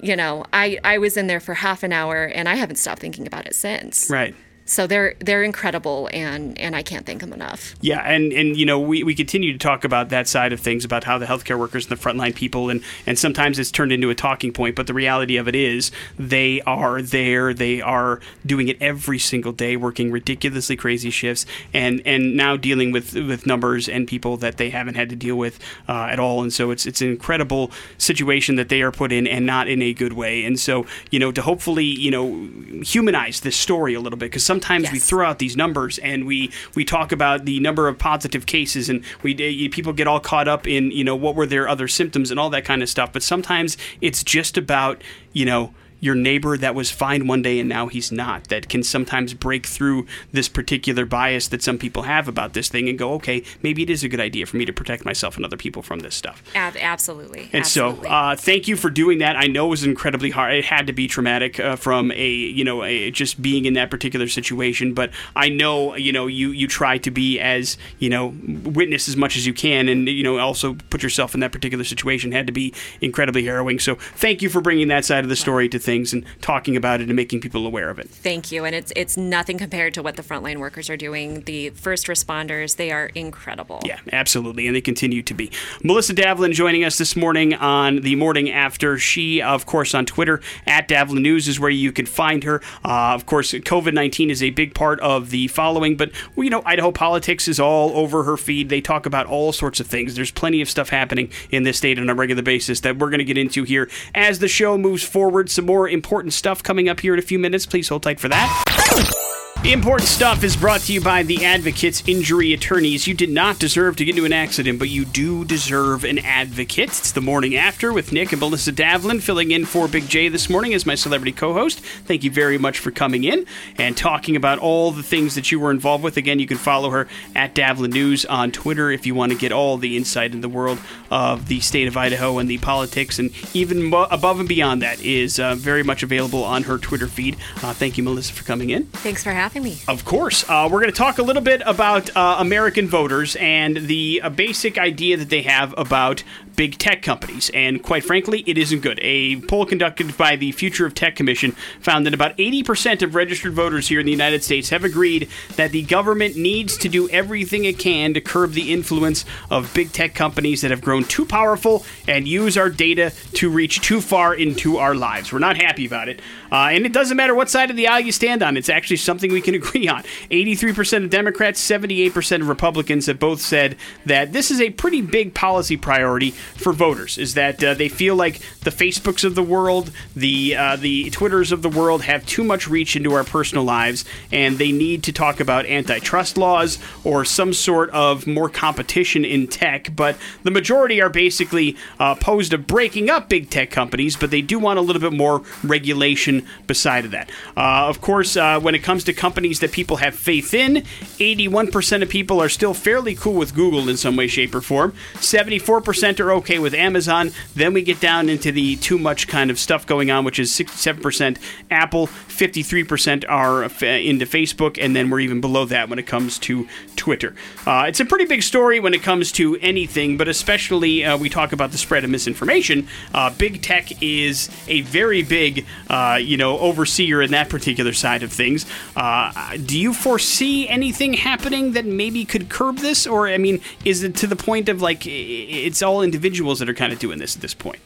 you know i i was in there for half an hour and i haven't stopped thinking about it since
Right.
So they're they're incredible and and i can't thank them enough.
Yeah, and, and you know we, we continue to talk about that side of things about how the healthcare workers and the frontline people and and sometimes it's turned into a talking point, but the reality of it is they are there, they are doing it every single day, working ridiculously crazy shifts, and and now dealing with with numbers and people that they haven't had to deal with uh, at all, and so it's it's an incredible situation that they are put in, and not in a good way, and so you know to hopefully you know humanize this story a little bit because sometimes we throw out these numbers and we we talk about the number of positive cases and we eh, people get all caught up in you know what were their other symptoms and all that kind of stuff. But sometimes it's just about you know your neighbor that was fine one day and now he's not that can sometimes break through this particular bias that some people have about this thing and go okay maybe it is a good idea for me to protect myself and other people from this stuff
Ab- absolutely
and
absolutely.
so, uh, thank you for doing that. I know it was incredibly hard. It had to be traumatic uh, from a, you know, a, just being in that particular situation. But I know, you know, you you try to be as, you know, witness as much as you can, and you know, also put yourself in that particular situation. Had to be incredibly harrowing. So, thank you for bringing that side of the story to things and talking about it and making people aware of it.
Thank you. And it's it's nothing compared to what the frontline workers are doing. The first responders, they are incredible.
Yeah, absolutely, and they continue to be. Melissa Davlin joining us this morning on the morning after. She, of course, on Twitter at Davlin News is where you can find her. Uh, of course, COVID nineteen is a big part of the following, but well, you know, Idaho politics is all over her feed. They talk about all sorts of things. There's plenty of stuff happening in this state on a regular basis that we're going to get into here as the show moves forward. Some more important stuff coming up here in a few minutes. Please hold tight for that. Important stuff is brought to you by the Advocates Injury Attorneys. You did not deserve to get into an accident, but you do deserve an advocate. It's the morning after with Nick and Melissa Davlin filling in for Big J this morning as my celebrity co host. Thank you very much for coming in and talking about all the things that you were involved with. Again, you can follow her at Davlin News on Twitter if you want to get all the insight in the world of the state of Idaho and the politics, and even above and beyond that is uh, very much available on her Twitter feed. Uh, thank you, Melissa, for coming in.
Thanks for having me.
Of course. Uh, we're going to talk a little bit about uh, American voters and the uh, basic idea that they have about big tech companies. And quite frankly, it isn't good. A poll conducted by the Future of Tech Commission found that about 80% of registered voters here in the United States have agreed that the government needs to do everything it can to curb the influence of big tech companies that have grown too powerful and use our data to reach too far into our lives. We're not happy about it. Uh, and it doesn't matter what side of the aisle you stand on, it's actually something we can agree on. 83% of Democrats, 78% of Republicans have both said that this is a pretty big policy priority for voters, is that uh, they feel like the Facebooks of the world, the, uh, the Twitters of the world have too much reach into our personal lives, and they need to talk about antitrust laws or some sort of more competition in tech. But the majority are basically uh, opposed to breaking up big tech companies, but they do want a little bit more regulation beside of that. Uh, of course, uh, when it comes to companies that people have faith in, 81% of people are still fairly cool with Google in some way, shape, or form. 74% are okay with Amazon. Then we get down into the too much kind of stuff going on, which is 67% Apple, 53% are into Facebook, and then we're even below that when it comes to Twitter. Uh, it's a pretty big story when it comes to anything, but especially uh, we talk about the spread of misinformation. Uh, big tech is a very big, uh, you know, overseer in that particular side of things. Uh, do you foresee anything happening that maybe could curb this, or I mean, is it to the point of like it's all individuals that are kind of doing this at this point?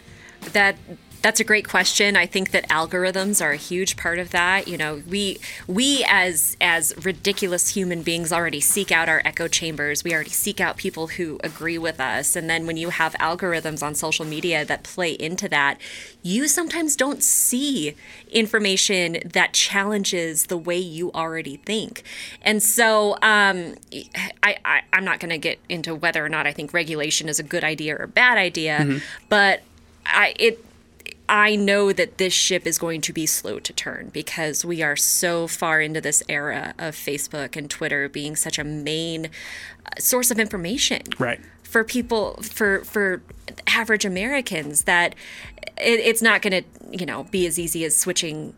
That that's a great question. I think that algorithms are a huge part of that. You know, we we as as ridiculous human beings already seek out our echo chambers. We already seek out people who agree with us. And then when you have algorithms on social media that play into that, you sometimes don't see information that challenges the way you already think. And so um, I, I I'm not going to get into whether or not I think regulation is a good idea or a bad idea, mm-hmm. but I it I know that this ship is going to be slow to turn because we are so far into this era of Facebook and Twitter being such a main uh, source of information.
Right.
For people, for for average Americans, that it, it's not going to, you know, be as easy as switching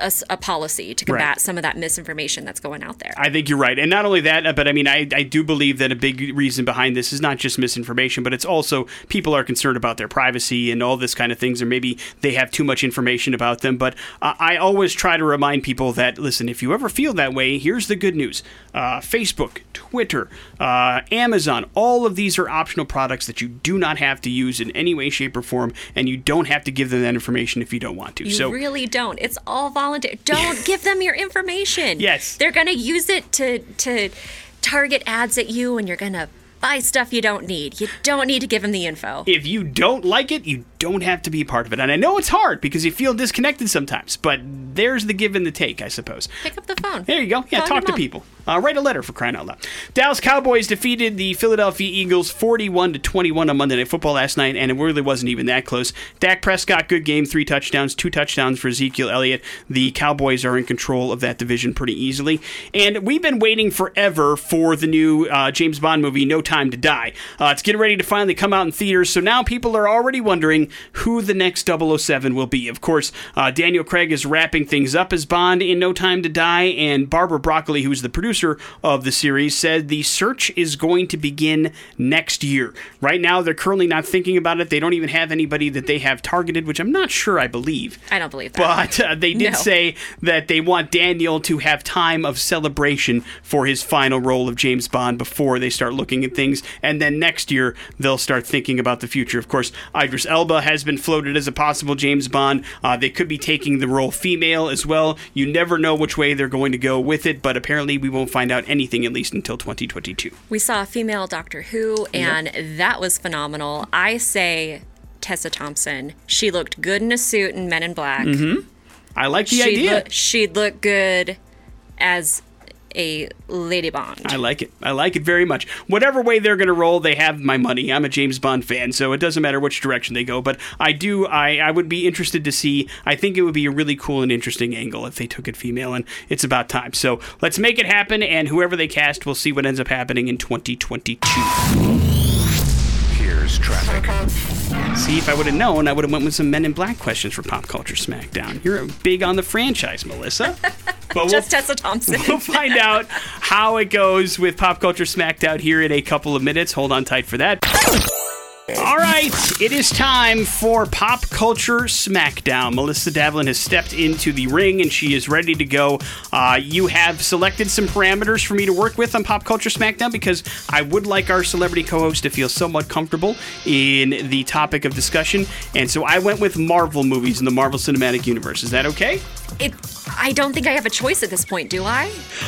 a, a, policy to combat right. some of that misinformation that's going out there.
I think you're right. And not only that, uh, but I mean, I, I do believe that a big reason behind this is not just misinformation, but it's also people are concerned about their privacy and all this kind of things, or maybe they have too much information about them. But uh, I always try to remind people that, listen, if you ever feel that way, here's the good news uh, Facebook, Twitter, uh, Amazon, all of these are optional products that you do not have to use in any way, shape, or form, and you don't have to give them that information if you don't want to.
You
so
really don't. It's all volunteer. Don't give them your information.
Yes.
They're going to use it to to target ads at you and you're going to buy stuff you don't need. You don't need to give them the info.
If you don't like it, you don't have to be part of it. And I know it's hard because you feel disconnected sometimes, but there's the give and the take, I suppose.
Pick up the phone.
There you go. Yeah, Call talk to people. Uh, write a letter for crying out loud. Dallas Cowboys defeated the Philadelphia Eagles 41 to 21 on Monday Night Football last night, and it really wasn't even that close. Dak Prescott, good game, three touchdowns, two touchdowns for Ezekiel Elliott. The Cowboys are in control of that division pretty easily, and we've been waiting forever for the new uh, James Bond movie, No Time to Die. Uh, it's getting ready to finally come out in theaters, so now people are already wondering who the next 007 will be. Of course, uh, Daniel Craig is wrapping things up as Bond in No Time to Die, and Barbara Broccoli, who's the producer of the series, said the search is going to begin next year. Right now, they're currently not thinking about it. They don't even have anybody that they have targeted, which I'm not sure I believe.
I don't believe that.
But uh, they did no. say that they want Daniel to have time of celebration for his final role of James Bond before they start looking at things. And then next year, they'll start thinking about the future. Of course, Idris Elba has been floated as a possible James Bond. Uh, they could be taking the role female as well. You never know which way they're going to go with it, but apparently we won't find out anything at least until 2022.
We saw a female Doctor Who, and yep. that was phenomenal. I say Tessa Thompson. She looked good in a suit in Men in Black.
Mm-hmm. I like the she'd idea.
Look, she'd look good as a Lady Bond.
I like it. I like it very much. Whatever way they're going to roll, they have my money. I'm a James Bond fan, so it doesn't matter which direction they go. But I do. I I would be interested to see. I think it would be a really cool and interesting angle if they took it female, and it's about time. So let's make it happen. And whoever they cast, we'll see what ends up happening in 2022. Here's traffic. See, if I would have known, I would have went with some Men in Black questions for Pop Culture Smackdown. You're big on the franchise, Melissa.
But Just we'll, Tessa Thompson.
we'll find out how it goes with Pop Culture Smackdown here in a couple of minutes. Hold on tight for that. All right, it is time for Pop Culture Smackdown. Melissa Davlin has stepped into the ring and she is ready to go. Uh, you have selected some parameters for me to work with on Pop Culture Smackdown because I would like our celebrity co host to feel somewhat comfortable in the topic of discussion. And so I went with Marvel movies in the Marvel Cinematic Universe. Is that okay?
It, I don't think I have a choice at this point, do I?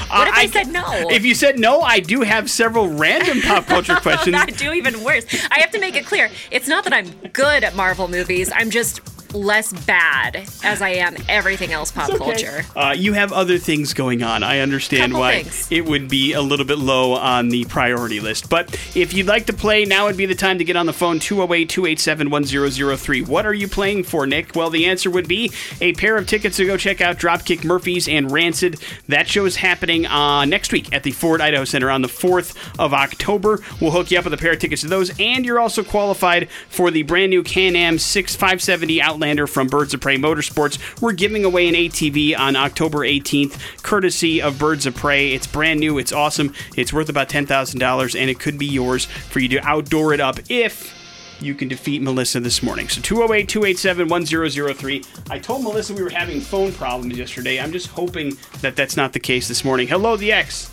Uh,
What if I, said no?
If you said no, I do have several random pop culture questions.
I do even worse. I have to make it clear. It's not that I'm good at Marvel movies. I'm just less bad as I am everything else pop culture.
Uh, you have other things going on. I understand
Couple
why
things.
it would be a little bit low on the priority list. But if you'd like to play, now would be the time to get on the phone 208 287 1003. What are you playing for, Nick? Well, the answer would be a pair of tickets to go check out Dropkick Murphys and Rancid. That show is happening uh, next week at the Ford Idaho Center on the 4th of October. We'll hook you up with a pair of tickets to those, and you're also qualified for the brand new Can Am 6570 Outlander from Birds of Prey Motorsports. We're giving away an ATV on October 18th, courtesy of Birds of Prey. It's brand new, it's awesome, it's worth about $10,000, and it could be yours for you to outdoor it up if you can defeat Melissa this morning. So 208 287 1003. I told Melissa we were having phone problems yesterday. I'm just hoping that that's not the case this morning. Hello, the X.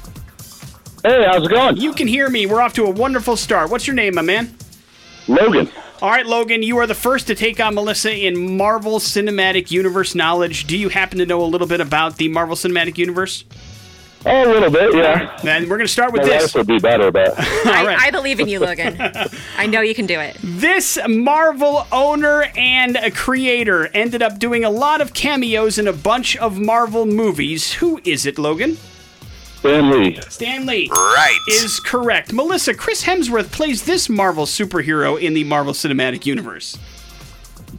Hey, how's it going?
You can hear me. We're off to a wonderful start. What's your name, my man?
Logan.
All right, Logan, you are the first to take on Melissa in Marvel Cinematic Universe knowledge. Do you happen to know a little bit about the Marvel Cinematic Universe?
Oh, a little bit, yeah.
Then we're going to start with
My
this.
would be better, but
I,
right.
I believe in you, Logan. I know you can do it.
This Marvel owner and a creator ended up doing a lot of cameos in a bunch of Marvel movies. Who is it, Logan?
Stan Lee.
Stan Lee.
Right.
Is correct. Melissa, Chris Hemsworth plays this Marvel superhero in the Marvel Cinematic Universe.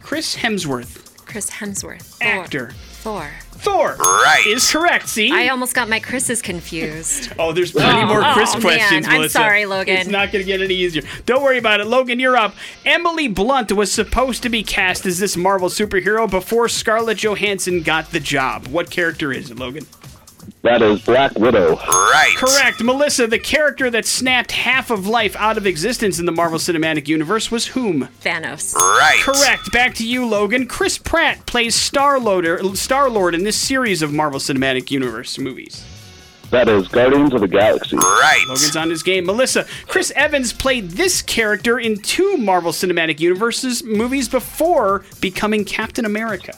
Chris Hemsworth,
Chris Hemsworth. Thor.
actor.
Thor.
Thor.
Right.
Is correct. See?
I almost got my Chris's confused.
Oh, there's plenty more oh, Chris
oh,
questions,
man. I'm
Melissa.
sorry, Logan.
It's not going to get any easier. Don't worry about it. Logan, you're up. Emily Blunt was supposed to be cast as this Marvel superhero before Scarlett Johansson got the job. What character is it, Logan?
That is Black Widow.
Right.
Correct. Melissa, the character that snapped half of life out of existence in the Marvel Cinematic Universe was whom?
Thanos.
Right.
Correct. Back to you, Logan. Chris Pratt plays Star-Lord, Star-Lord in this series of Marvel Cinematic Universe movies.
That is Guardians of the Galaxy.
Right.
Logan's on his game. Melissa, Chris Evans played this character in two Marvel Cinematic Universes movies before becoming Captain America.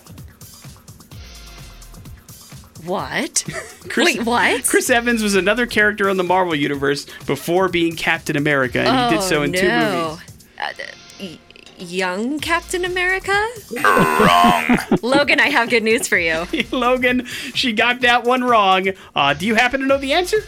What?
Chris,
Wait, what?
Chris Evans was another character in the Marvel Universe before being Captain America, and he did so in
oh,
two
no.
movies.
Uh, y- young Captain America?
Wrong.
Logan, I have good news for you.
Logan, she got that one wrong. Uh, do you happen to know the answer?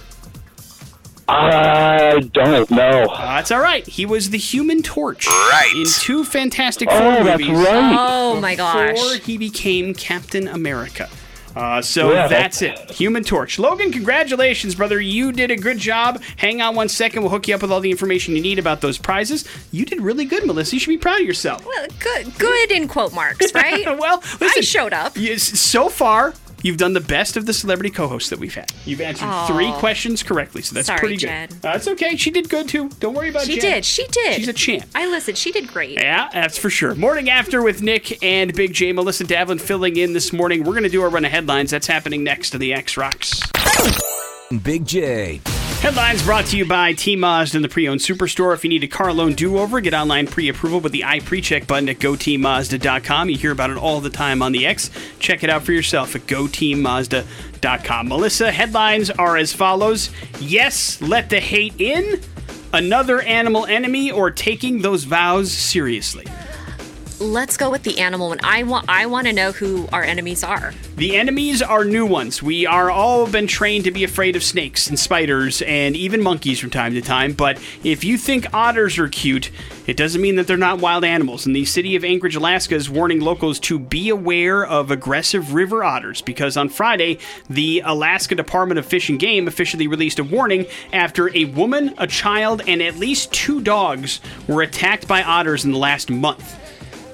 I don't know.
Uh, that's all right. He was the Human Torch
Right.
in two Fantastic Four
Oh, that's
movies.
right.
Oh my gosh!
before
gosh.
he became Captain America. Uh, so
Yeah,
that's it. Human Torch. Logan, congratulations, brother. You did a good job. Hang on one second. We'll hook you up with all the information you need about those prizes. You did really good, Melissa. You should be proud of yourself.
Well, good, good in quote marks, right?
well, listen.
I showed up.
you- so far, you've done the best of the celebrity co-hosts that we've had. You've answered
Aw.
three questions correctly, so that's
Sorry,
pretty
Jed.
Uh, good. That's okay. She did good too. Don't worry about it.
She
Jen.
did. She did.
She's a champ.
I listened. She did great.
Yeah, that's for sure. Morning after with Nick and Big J. Melissa Davlin filling in this morning. We're going to do our run of headlines. That's happening next to the X Rocks.
Big J.
Headlines brought to you by Team Mazda and the Pre Owned Superstore. If you need a car loan do over, get online pre approval with the iPreCheck button at GoTeamMazda.com. You hear about it all the time on the X. Check it out for yourself at GoTeamMazda.com. Melissa, headlines are as follows Yes, let the hate in. Another animal enemy or taking those vows seriously.
Let's go with the animal one. I want. I want to know who our enemies are.
The enemies are new ones. We are all been trained to be afraid of snakes and spiders and even monkeys from time to time. But if you think otters are cute, it doesn't mean that they're not wild animals. And the city of Anchorage, Alaska is warning locals to be aware of aggressive river otters because on Friday, the Alaska Department of Fish and Game officially released a warning after a woman, a child, and at least two dogs were attacked by otters in the last month.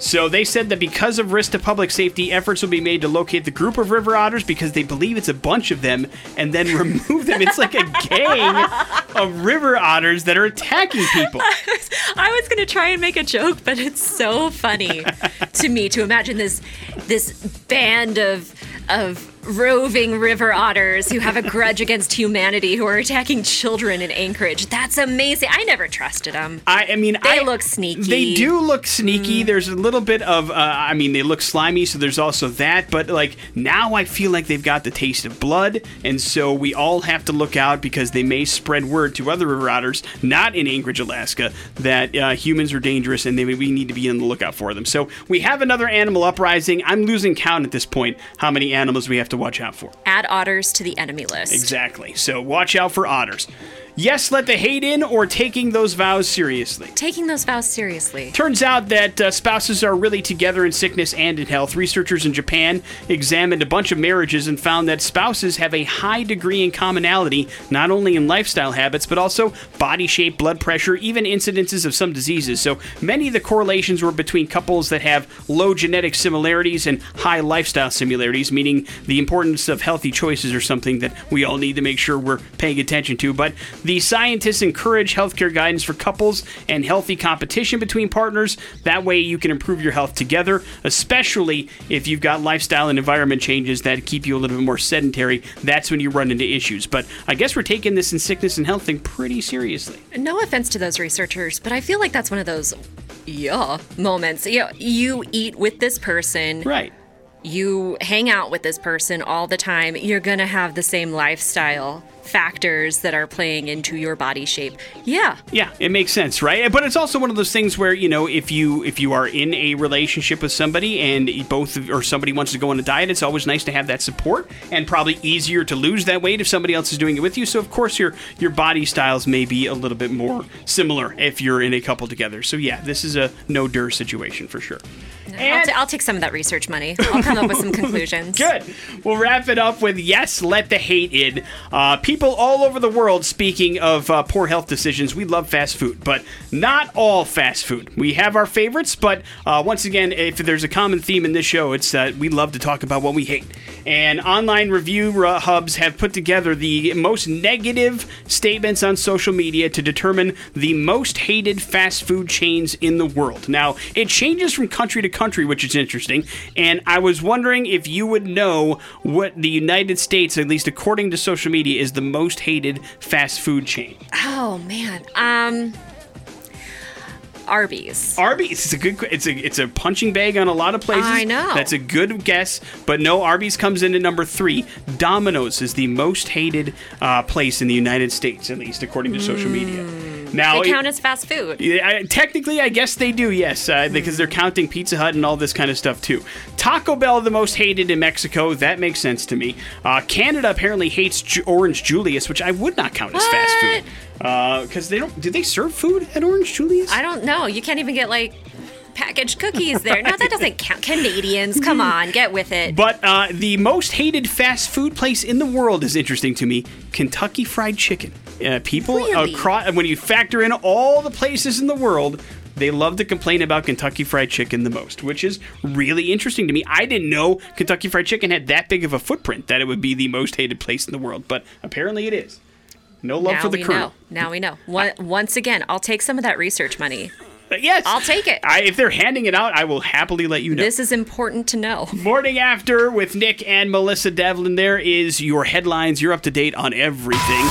So they said that because of risk to public safety, efforts will be made to locate the group of river otters because they believe it's a bunch of them and then remove them. It's like a gang of river otters that are attacking people.
I was gonna try and make a joke, but it's so funny to me to imagine this this band of of roving river otters who have a grudge against humanity who are attacking children in Anchorage. That's amazing. I never trusted them.
I, I mean,
They
I-
look sneaky.
They do look sneaky. There's a little bit of, uh, I mean, they look slimy, so there's also that. But like now, I feel like they've got the taste of blood, and so we all have to look out because they may spread word to other river otters, not in Anchorage, Alaska, that uh, humans are dangerous and they, we need to be on the lookout for them. So we have another animal uprising. I'm losing count at this point how many animals we have to watch out for.
Add otters to the enemy list.
Exactly. So watch out for otters. Yes, let the hate in, or taking those vows seriously.
Taking those vows seriously.
Turns out that uh, spouses are really together in sickness and in health. Researchers in Japan examined a bunch of marriages and found that spouses have a high degree in commonality, not only in lifestyle habits, but also body shape, blood pressure, even incidences of some diseases. So many of the correlations were between couples that have low genetic similarities and high lifestyle similarities, meaning the importance of healthy choices are something that we all need to make sure we're paying attention to. But the scientists encourage healthcare guidance for couples and healthy competition between partners. That way, you can improve your health together, especially if you've got lifestyle and environment changes that keep you a little bit more sedentary. That's when you run into issues. But I guess we're taking this in sickness and health thing pretty seriously.
No offense to those researchers, but I feel like that's one of those yeah moments. You know, you eat with this person,
Right.
you hang out with this person all the time, you're gonna have the same lifestyle factors that are playing into your body shape. Yeah.
Yeah, it makes sense, right? But it's also one of those things where you know, if you if you are in a relationship with somebody and both or somebody wants to go on a diet, it's always nice to have that support, and probably easier to lose that weight if somebody else is doing it with you. So of course your your body styles may be a little bit more similar if you're in a couple together. So yeah, this is a no dir situation for sure.
I'll,
And-
t- I'll take some of that research money. I'll come up with some conclusions.
Good. We'll wrap it up with yes, let the hate in. Uh, people all over the world, speaking of uh, poor health decisions, we love fast food, but not all fast food. We have our favorites, but uh, once again, if there's a common theme in this show, it's that we love to talk about what we hate. And online review uh, hubs have put together the most negative statements on social media to determine the most hated fast food chains in the world. Now, it changes from country to country, which is interesting. And I was wondering if you would know what the United States, at least according to social media, is the most hated fast food chain.
Oh man. Um Arby's.
Arby's. is a good. It's a it's a punching bag on a lot of places.
I know.
That's a good guess, but no. Arby's comes in at number three. Domino's is the most hated uh, place in the United States, at least according to social media. Now.
They
it-
count as fast food.
I- technically, I guess they do, yes, uh, because they're counting Pizza Hut and all this kind of stuff too. Taco Bell, the most hated in Mexico, that makes sense to me. Uh, Canada apparently hates Ju- Orange Julius, which I would not count as fast food. Because they don't. Do they serve food at Orange Julius?
I don't know. You can't even get like packaged cookies there. No, that doesn't count. Canadians, come on, get with it.
But uh, the most hated fast food place in the world is interesting to me Kentucky Fried Chicken. Uh, people
Really?
across, when you factor in all the places in the world, they love to complain about Kentucky Fried Chicken the most, which is really interesting to me. I didn't know Kentucky Fried Chicken had that big of a footprint that it would be the most hated place in the world, but apparently it is. No love
now
for the
we
crew.
know. Now we know. Once again, I'll take some of that research money.
Yes,
I'll take it.
I, if they're handing it out, I will happily let you know.
This is important to know.
Morning After with Nick and Melissa Davlin. There is your headlines. You're up to date on everything.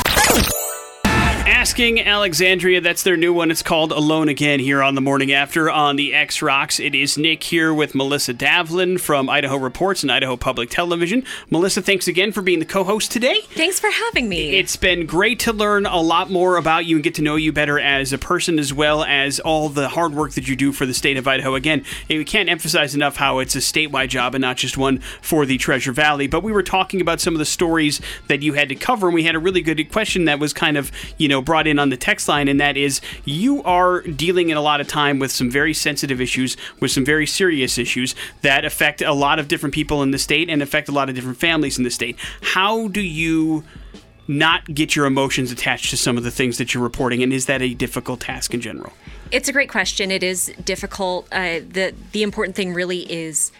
Asking Alexandria, that's their new one. It's called Alone Again here on the Morning After on the X Rocks. It is Nick here with Melissa Davlin from Idaho Reports and Idaho Public Television. Melissa, thanks again for being the co host today.
Thanks for having me.
It's been great to learn a lot more about you and get to know you better as a person, as well as all the hard work that you do for the state of Idaho. Again, we can't emphasize enough how it's a statewide job and not just one for the Treasure Valley. But we were talking about some of the stories that you had to cover, and we had a really good question that was kind of, you know, brought in on the text line, and that is you are dealing in a lot of time with some very sensitive issues, with some very serious issues that affect a lot of different people in the state and affect a lot of different families in the state. How do you not get your emotions attached to some of the things that you're reporting? And is that a difficult task in general?
It's a great question. It is difficult. Uh, the the important thing really is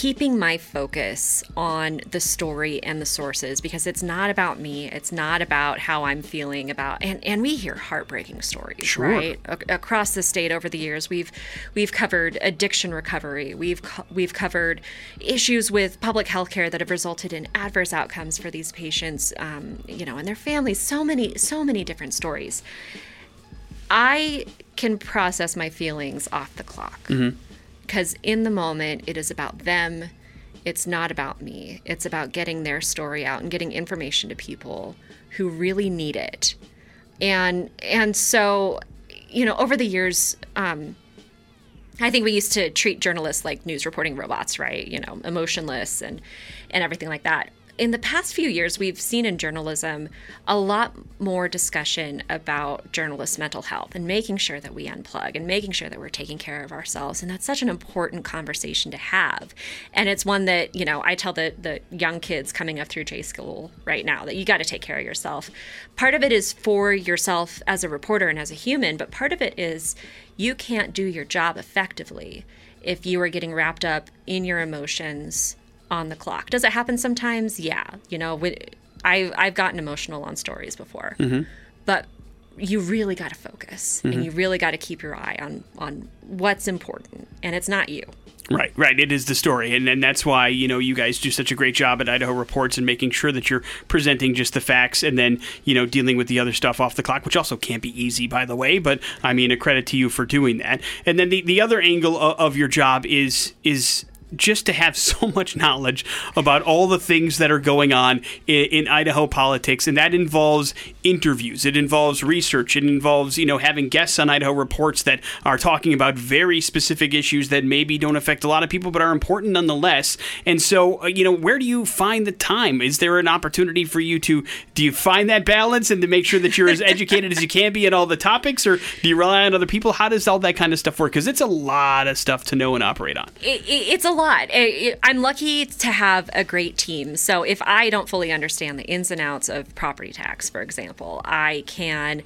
keeping my focus on the story and the sources because it's not about me. It's not about how i'm feeling about and and we hear heartbreaking stories
Sure.
right? A- across the state over the years we've we've covered addiction recovery. We've co- we've covered issues with public health care that have resulted in adverse outcomes for these patients um, you know and their families. So many so many different stories. I can process my feelings off the clock. Because in the moment, it is about them. It's not about me. It's about getting their story out and getting information to people who really need it. And and so, you know, over the years, um, I think we used to treat journalists like news reporting robots, right? You know, emotionless and and everything like that. In the past few years, we've seen in journalism a lot more discussion about journalists' mental health and making sure that we unplug and making sure that we're taking care of ourselves. And that's such an important conversation to have. And it's one that, you know, I tell the, the young kids coming up through J school right now that you got to take care of yourself. Part of it is for yourself as a reporter and as a human, but part of it is you can't do your job effectively if you are getting wrapped up in your emotions on the clock. Does it happen sometimes? Yeah. You know, with, I, I've gotten emotional on stories before, mm-hmm. but you really got to focus and mm-hmm. you really got to keep your eye on, on what's important. And it's not you.
Right, right. It is the story, and and that's why you know you guys do such a great job at Idaho Reports and making sure that you're presenting just the facts, and then you know dealing with the other stuff off the clock, which also can't be easy, by the way. But I mean, a credit to you for doing that. And then the the other angle of, of your job is is just to have so much knowledge about all the things that are going on in, in Idaho politics, and that involves interviews, it involves research, it involves you know having guests on Idaho reports that are talking about very specific issues that maybe don't affect a lot of people, but are important nonetheless. And so, uh, you know, where do you find the time? Is there an opportunity for you to do you find that balance and to make sure that you're as educated as you can be in all the topics, or do you rely on other people? How does all that kind of stuff work? Because it's a lot of stuff to know and operate on.
it, it- it's a lot. It- it- I'm lucky to have a great team. So if I don't fully understand the ins and outs of property tax, for example, I can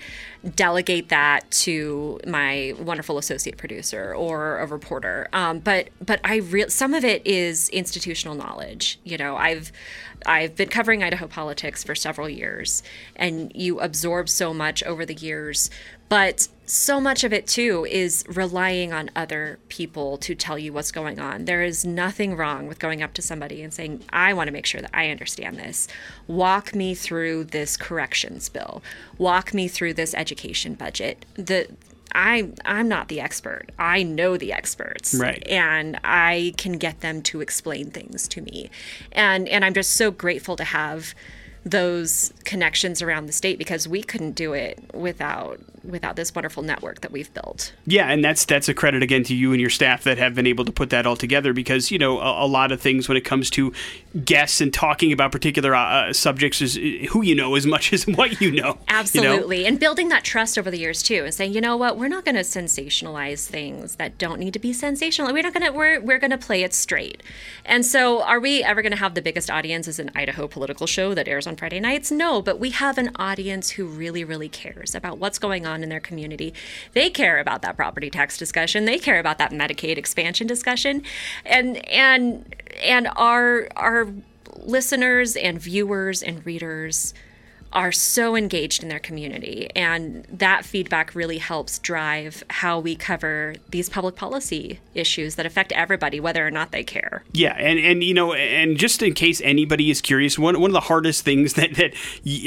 delegate that to my wonderful associate producer or a reporter. Um, but but I re- some of it is institutional knowledge. You know, I've I've been covering Idaho politics for several years, and you absorb so much over the years. But so much of it too is relying on other people to tell you what's going on. There is nothing wrong with going up to somebody and saying, I want to make sure that I understand this. Walk me through this corrections bill. Walk me through this education budget. The I I'm not the expert. I know the experts.
Right.
And I can get them to explain things to me. And and I'm just so grateful to have those connections around the state because we couldn't do it without without this wonderful network that we've built.
Yeah, and that's that's a credit again to you and your staff that have been able to put that all together because you know a, a lot of things when it comes to guests and talking about particular uh, subjects is uh, who you know as much as what you know. you know?
Absolutely. And building that trust over the years too and saying, you know what, we're not going to sensationalize things that don't need to be sensational. We're not going to we're we're going to play it straight. And so are we ever going to have the biggest audience as an Idaho political show that airs on Friday nights? No, but we have an audience who really really cares about what's going on in their community. They care about that property tax discussion. They care about that Medicaid expansion discussion. And and and our our listeners and viewers and readers are so engaged in their community and that feedback really helps drive how we cover these public policy issues that affect everybody whether or not they care.
Yeah, and, and you know, and just in case anybody is curious, one, one of the hardest things that, that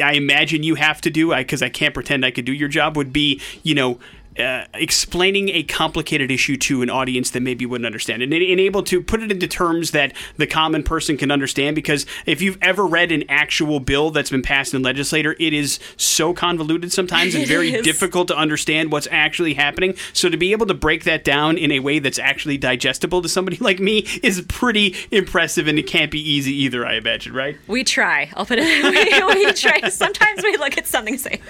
I imagine you have to do, because I, can't pretend I could do your job, would be, you know, uh, explaining a complicated issue to an audience that maybe wouldn't understand. And, and able to put it into terms that the common person can understand because if you've ever read an actual bill that's been passed in legislator it is so convoluted sometimes and very
is.
difficult to understand what's actually happening. So to be able to break that down in a way that's actually digestible to somebody like me is pretty impressive and it can't be easy either i imagine right?
We try. I'll put it we, we try. Sometimes we look at something and say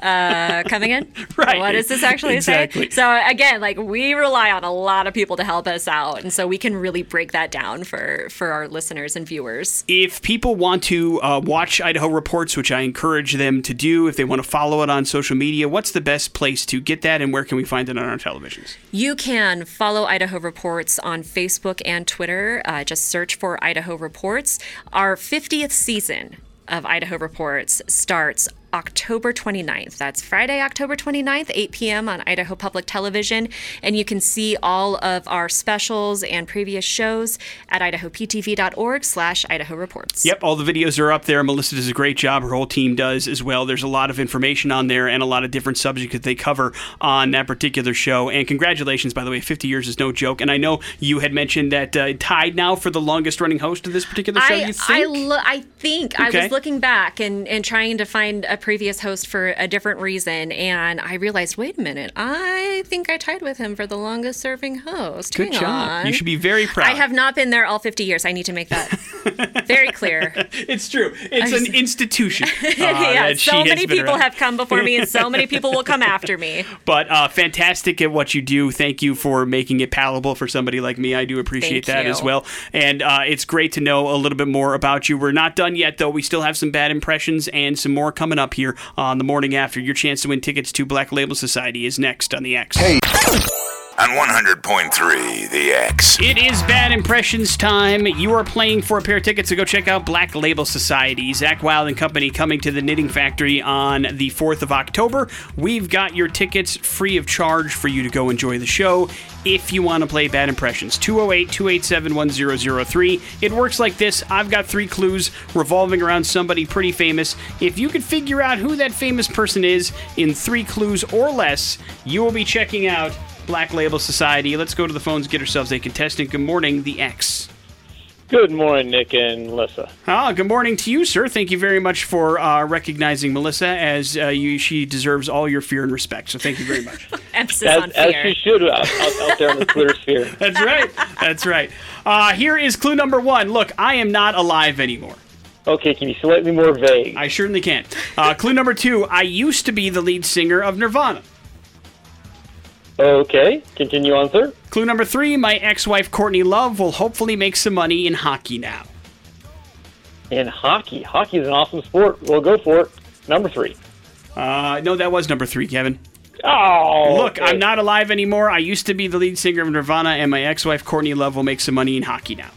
uh, coming in
Right.
what is this actually
Exactly.
So again, like we rely on a lot of people to help us out, and so we can really break that down for for our listeners and viewers.
If people want to uh, watch Idaho Reports, which I encourage them to do, if they want to follow it on social media, what's the best place to get that, and where can we find it on our televisions?
You can follow Idaho Reports on Facebook and Twitter. Uh, just search for Idaho Reports. Our 50th season of Idaho Reports starts October 29th. That's Friday, October 29th, 8 p.m. on Idaho Public Television. And you can see all of our specials and previous shows at idahoptv.org slash Idaho Reports.
Yep, all the videos are up there. Melissa does a great job. Her whole team does as well. There's a lot of information on there and a lot of different subjects that they cover on that particular show. And congratulations, by the way, 50 years is no joke. And I know you had mentioned that uh, tied now for the longest running host of this particular show.
I,
you
I,
think?
lo- I think I was looking back and, and trying to find a previous host for a different reason, and I realized, wait a minute, I think I tied with him for the longest serving host.
Good
Hang
job.
on.
You should be very proud.
I have not been there all 50 years. I need to make that very clear.
It's true. It's an institution. uh,
yeah, so many people
around.
have come before me, and so many people will come after me.
But uh, fantastic at what you do. Thank you for making it palatable for somebody like me. I do appreciate
Thank
that
you.
as well. And uh, it's great to know a little bit more about you. We're not done yet, though. We still have some bad impressions and some more coming up here on the morning after. Your chance to win tickets to Black Label Society is next on the X.
on 100.3 The X.
It is Bad Impressions time. You are playing for a pair of tickets to go check out Black Label Society. Zakk Wylde and Company coming to the Knitting Factory on the 4th of October. We've got your tickets free of charge for you to go enjoy the show if you want to play Bad Impressions. 208 287 1003. It works like this I've got three clues revolving around somebody pretty famous. If you can figure out who that famous person is in three clues or less, you will be checking out Black Label Society. Let's go to the phones, get ourselves a contestant. Good morning, the X.
Good morning, Nick and Melissa.
Ah, good morning to you, sir. Thank you very much for uh, recognizing Melissa as uh, you, she deserves all your fear and respect. So thank you very much.
Emphasis
As,
on
as
fear.
she should out, out, out there in the Twitter sphere.
That's right. That's right. Uh, here is clue number one. Look, I am not alive anymore.
Okay, can you be slightly more vague?
I certainly can. Uh, clue number two. I used to be the lead singer of Nirvana.
Okay, continue on, sir.
Clue number three. My ex-wife Courtney Love will hopefully make some money in hockey now.
In hockey, hockey is an awesome sport. We'll go for it. Number three.
Uh, no, that was number three, Kevin.
Oh,
Look,
okay.
I'm not alive anymore. I used to be the lead singer of Nirvana, and my ex-wife Courtney Love will make some money in hockey now.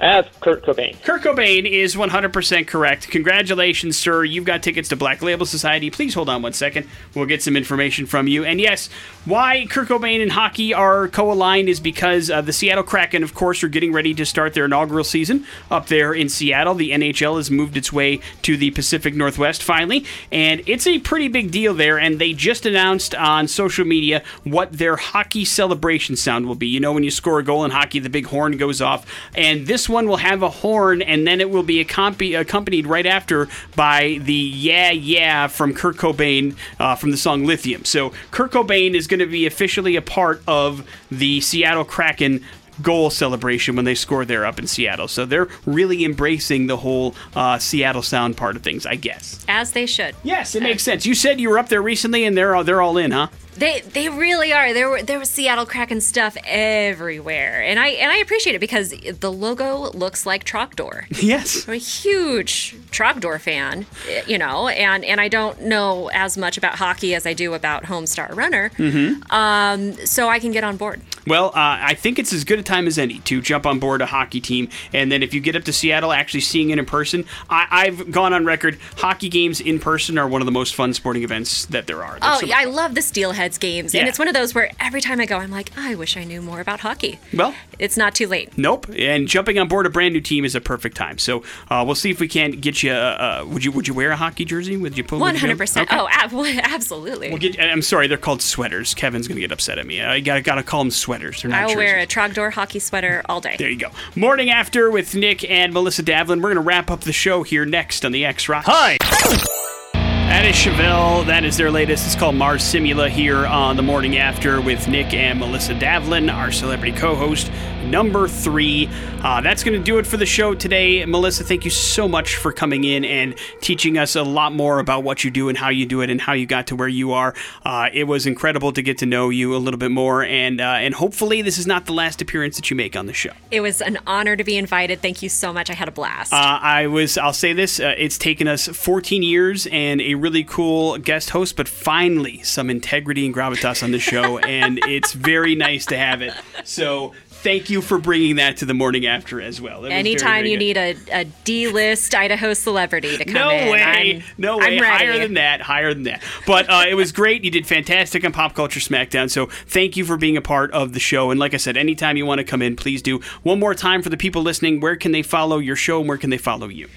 That's Kurt Cobain.
Kurt Cobain is 100% correct. Congratulations, sir. You've got tickets to Black Label Society. Please hold on one second. We'll get some information from you. And yes, why Kurt Cobain and hockey are co aligned is because uh, the Seattle Kraken, of course, are getting ready to start their inaugural season up there in Seattle. The NHL has moved its way to the Pacific Northwest finally, and it's a pretty big deal there. And they just announced on social media what their hockey celebration sound will be. You know, when you score a goal in hockey, the big horn goes off. And this one will have a horn, and then it will be accompa- accompanied right after by the Yeah Yeah from Kurt Cobain uh, from the song Lithium. So Kurt Cobain is going to be officially a part of the Seattle Kraken goal celebration when they score there up in Seattle. So they're really embracing the whole uh, Seattle sound part of things, I guess.
As they should.
Yes, it makes sense. You said you were up there recently, and they're all, they're all in, huh?
They they really are. There were there was Seattle Kraken stuff everywhere, and I and I appreciate it because the logo looks like Trogdor.
Yes.
I'm a huge Trogdor fan, you know, and and I don't know as much about hockey as I do about Homestar Runner, mm-hmm. um, so I can get on board.
Well, uh, I think it's as good a time as any to jump on board a hockey team. And then if you get up to Seattle, actually seeing it in person, I- I've gone on record. Hockey games in person are one of the most fun sporting events that there are. They're
Oh,
so
yeah, I love the Steelheads games,
Yeah.
and it's one of those where every time I go, I'm like, I wish I knew more about hockey.
Well,
It's not too late.
Nope. And jumping on board a brand new team is a perfect time. So uh, we'll see if we can't get you. Uh, would you Would you wear a hockey jersey? Would you put would
One
you
hundred percent.
Okay.
Oh, ab- absolutely.
We'll get, I'm sorry, they're called sweaters. Kevin's gonna get upset at me. I gotta gotta call them sweaters. They're not
I will wear a
jerseys.
Trogdor hockey sweater all day.
There you go. Morning after with Nick and Melissa Davlin. We're gonna wrap up the show here next on the X Rock. Hi. That is Chevelle. That is their latest. It's called Mars Simula here on the morning after with Nick and Melissa Davlin, our celebrity co host, number three. Uh, that's going to do it for the show today. Melissa, thank you so much for coming in and teaching us a lot more about what you do and how you do it and how you got to where you are. Uh, it was incredible to get to know you a little bit more, and, uh, and hopefully, this is not the last appearance that you make on the show.
It was an honor to be invited. Thank you so much. I had a blast.
Uh, I was. I'll say this: uh, it's taken us 14 years and a really cool guest host, but finally some integrity and gravitas on the show, and it's very nice to have it. So. Thank you for bringing that to the morning after as well. It was very,
Anytime
very
you
good.
need a, a D-list Idaho celebrity to come in.
No
in,
way,
I'm,
no way, higher than that, higher than that. But uh, it was great. You did fantastic on Pop Culture Smackdown. So thank you for being a part of the show. And like I said, anytime you want to come in, please do. One more time for the people listening, where can they follow your show and where can they follow you?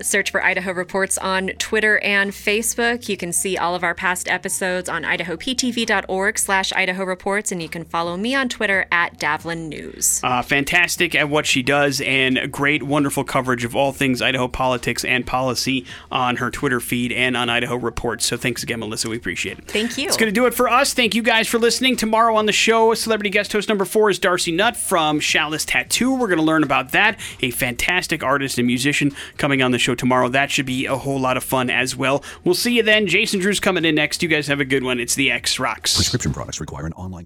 Search for Idaho Reports on Twitter and Facebook. You can see all of our past episodes on idahoptv.org slash Idaho Reports, and you can follow me on Twitter at Davlin News.
uh, fantastic at what she does and great, wonderful coverage of all things Idaho politics and policy on her Twitter feed and on Idaho Reports. So thanks again, Melissa. We appreciate it.
Thank you.
It's going to do it for us. Thank you guys for listening. Tomorrow on the show, celebrity guest host number four is Darcy Nutt from Chalice Tattoo. We're going to learn about that. A fantastic artist and musician coming on the show tomorrow. That should be a whole lot of fun as well. We'll see you then. Jason Drew's coming in next. You guys have a good one. It's the X Rocks.
Prescription products require an online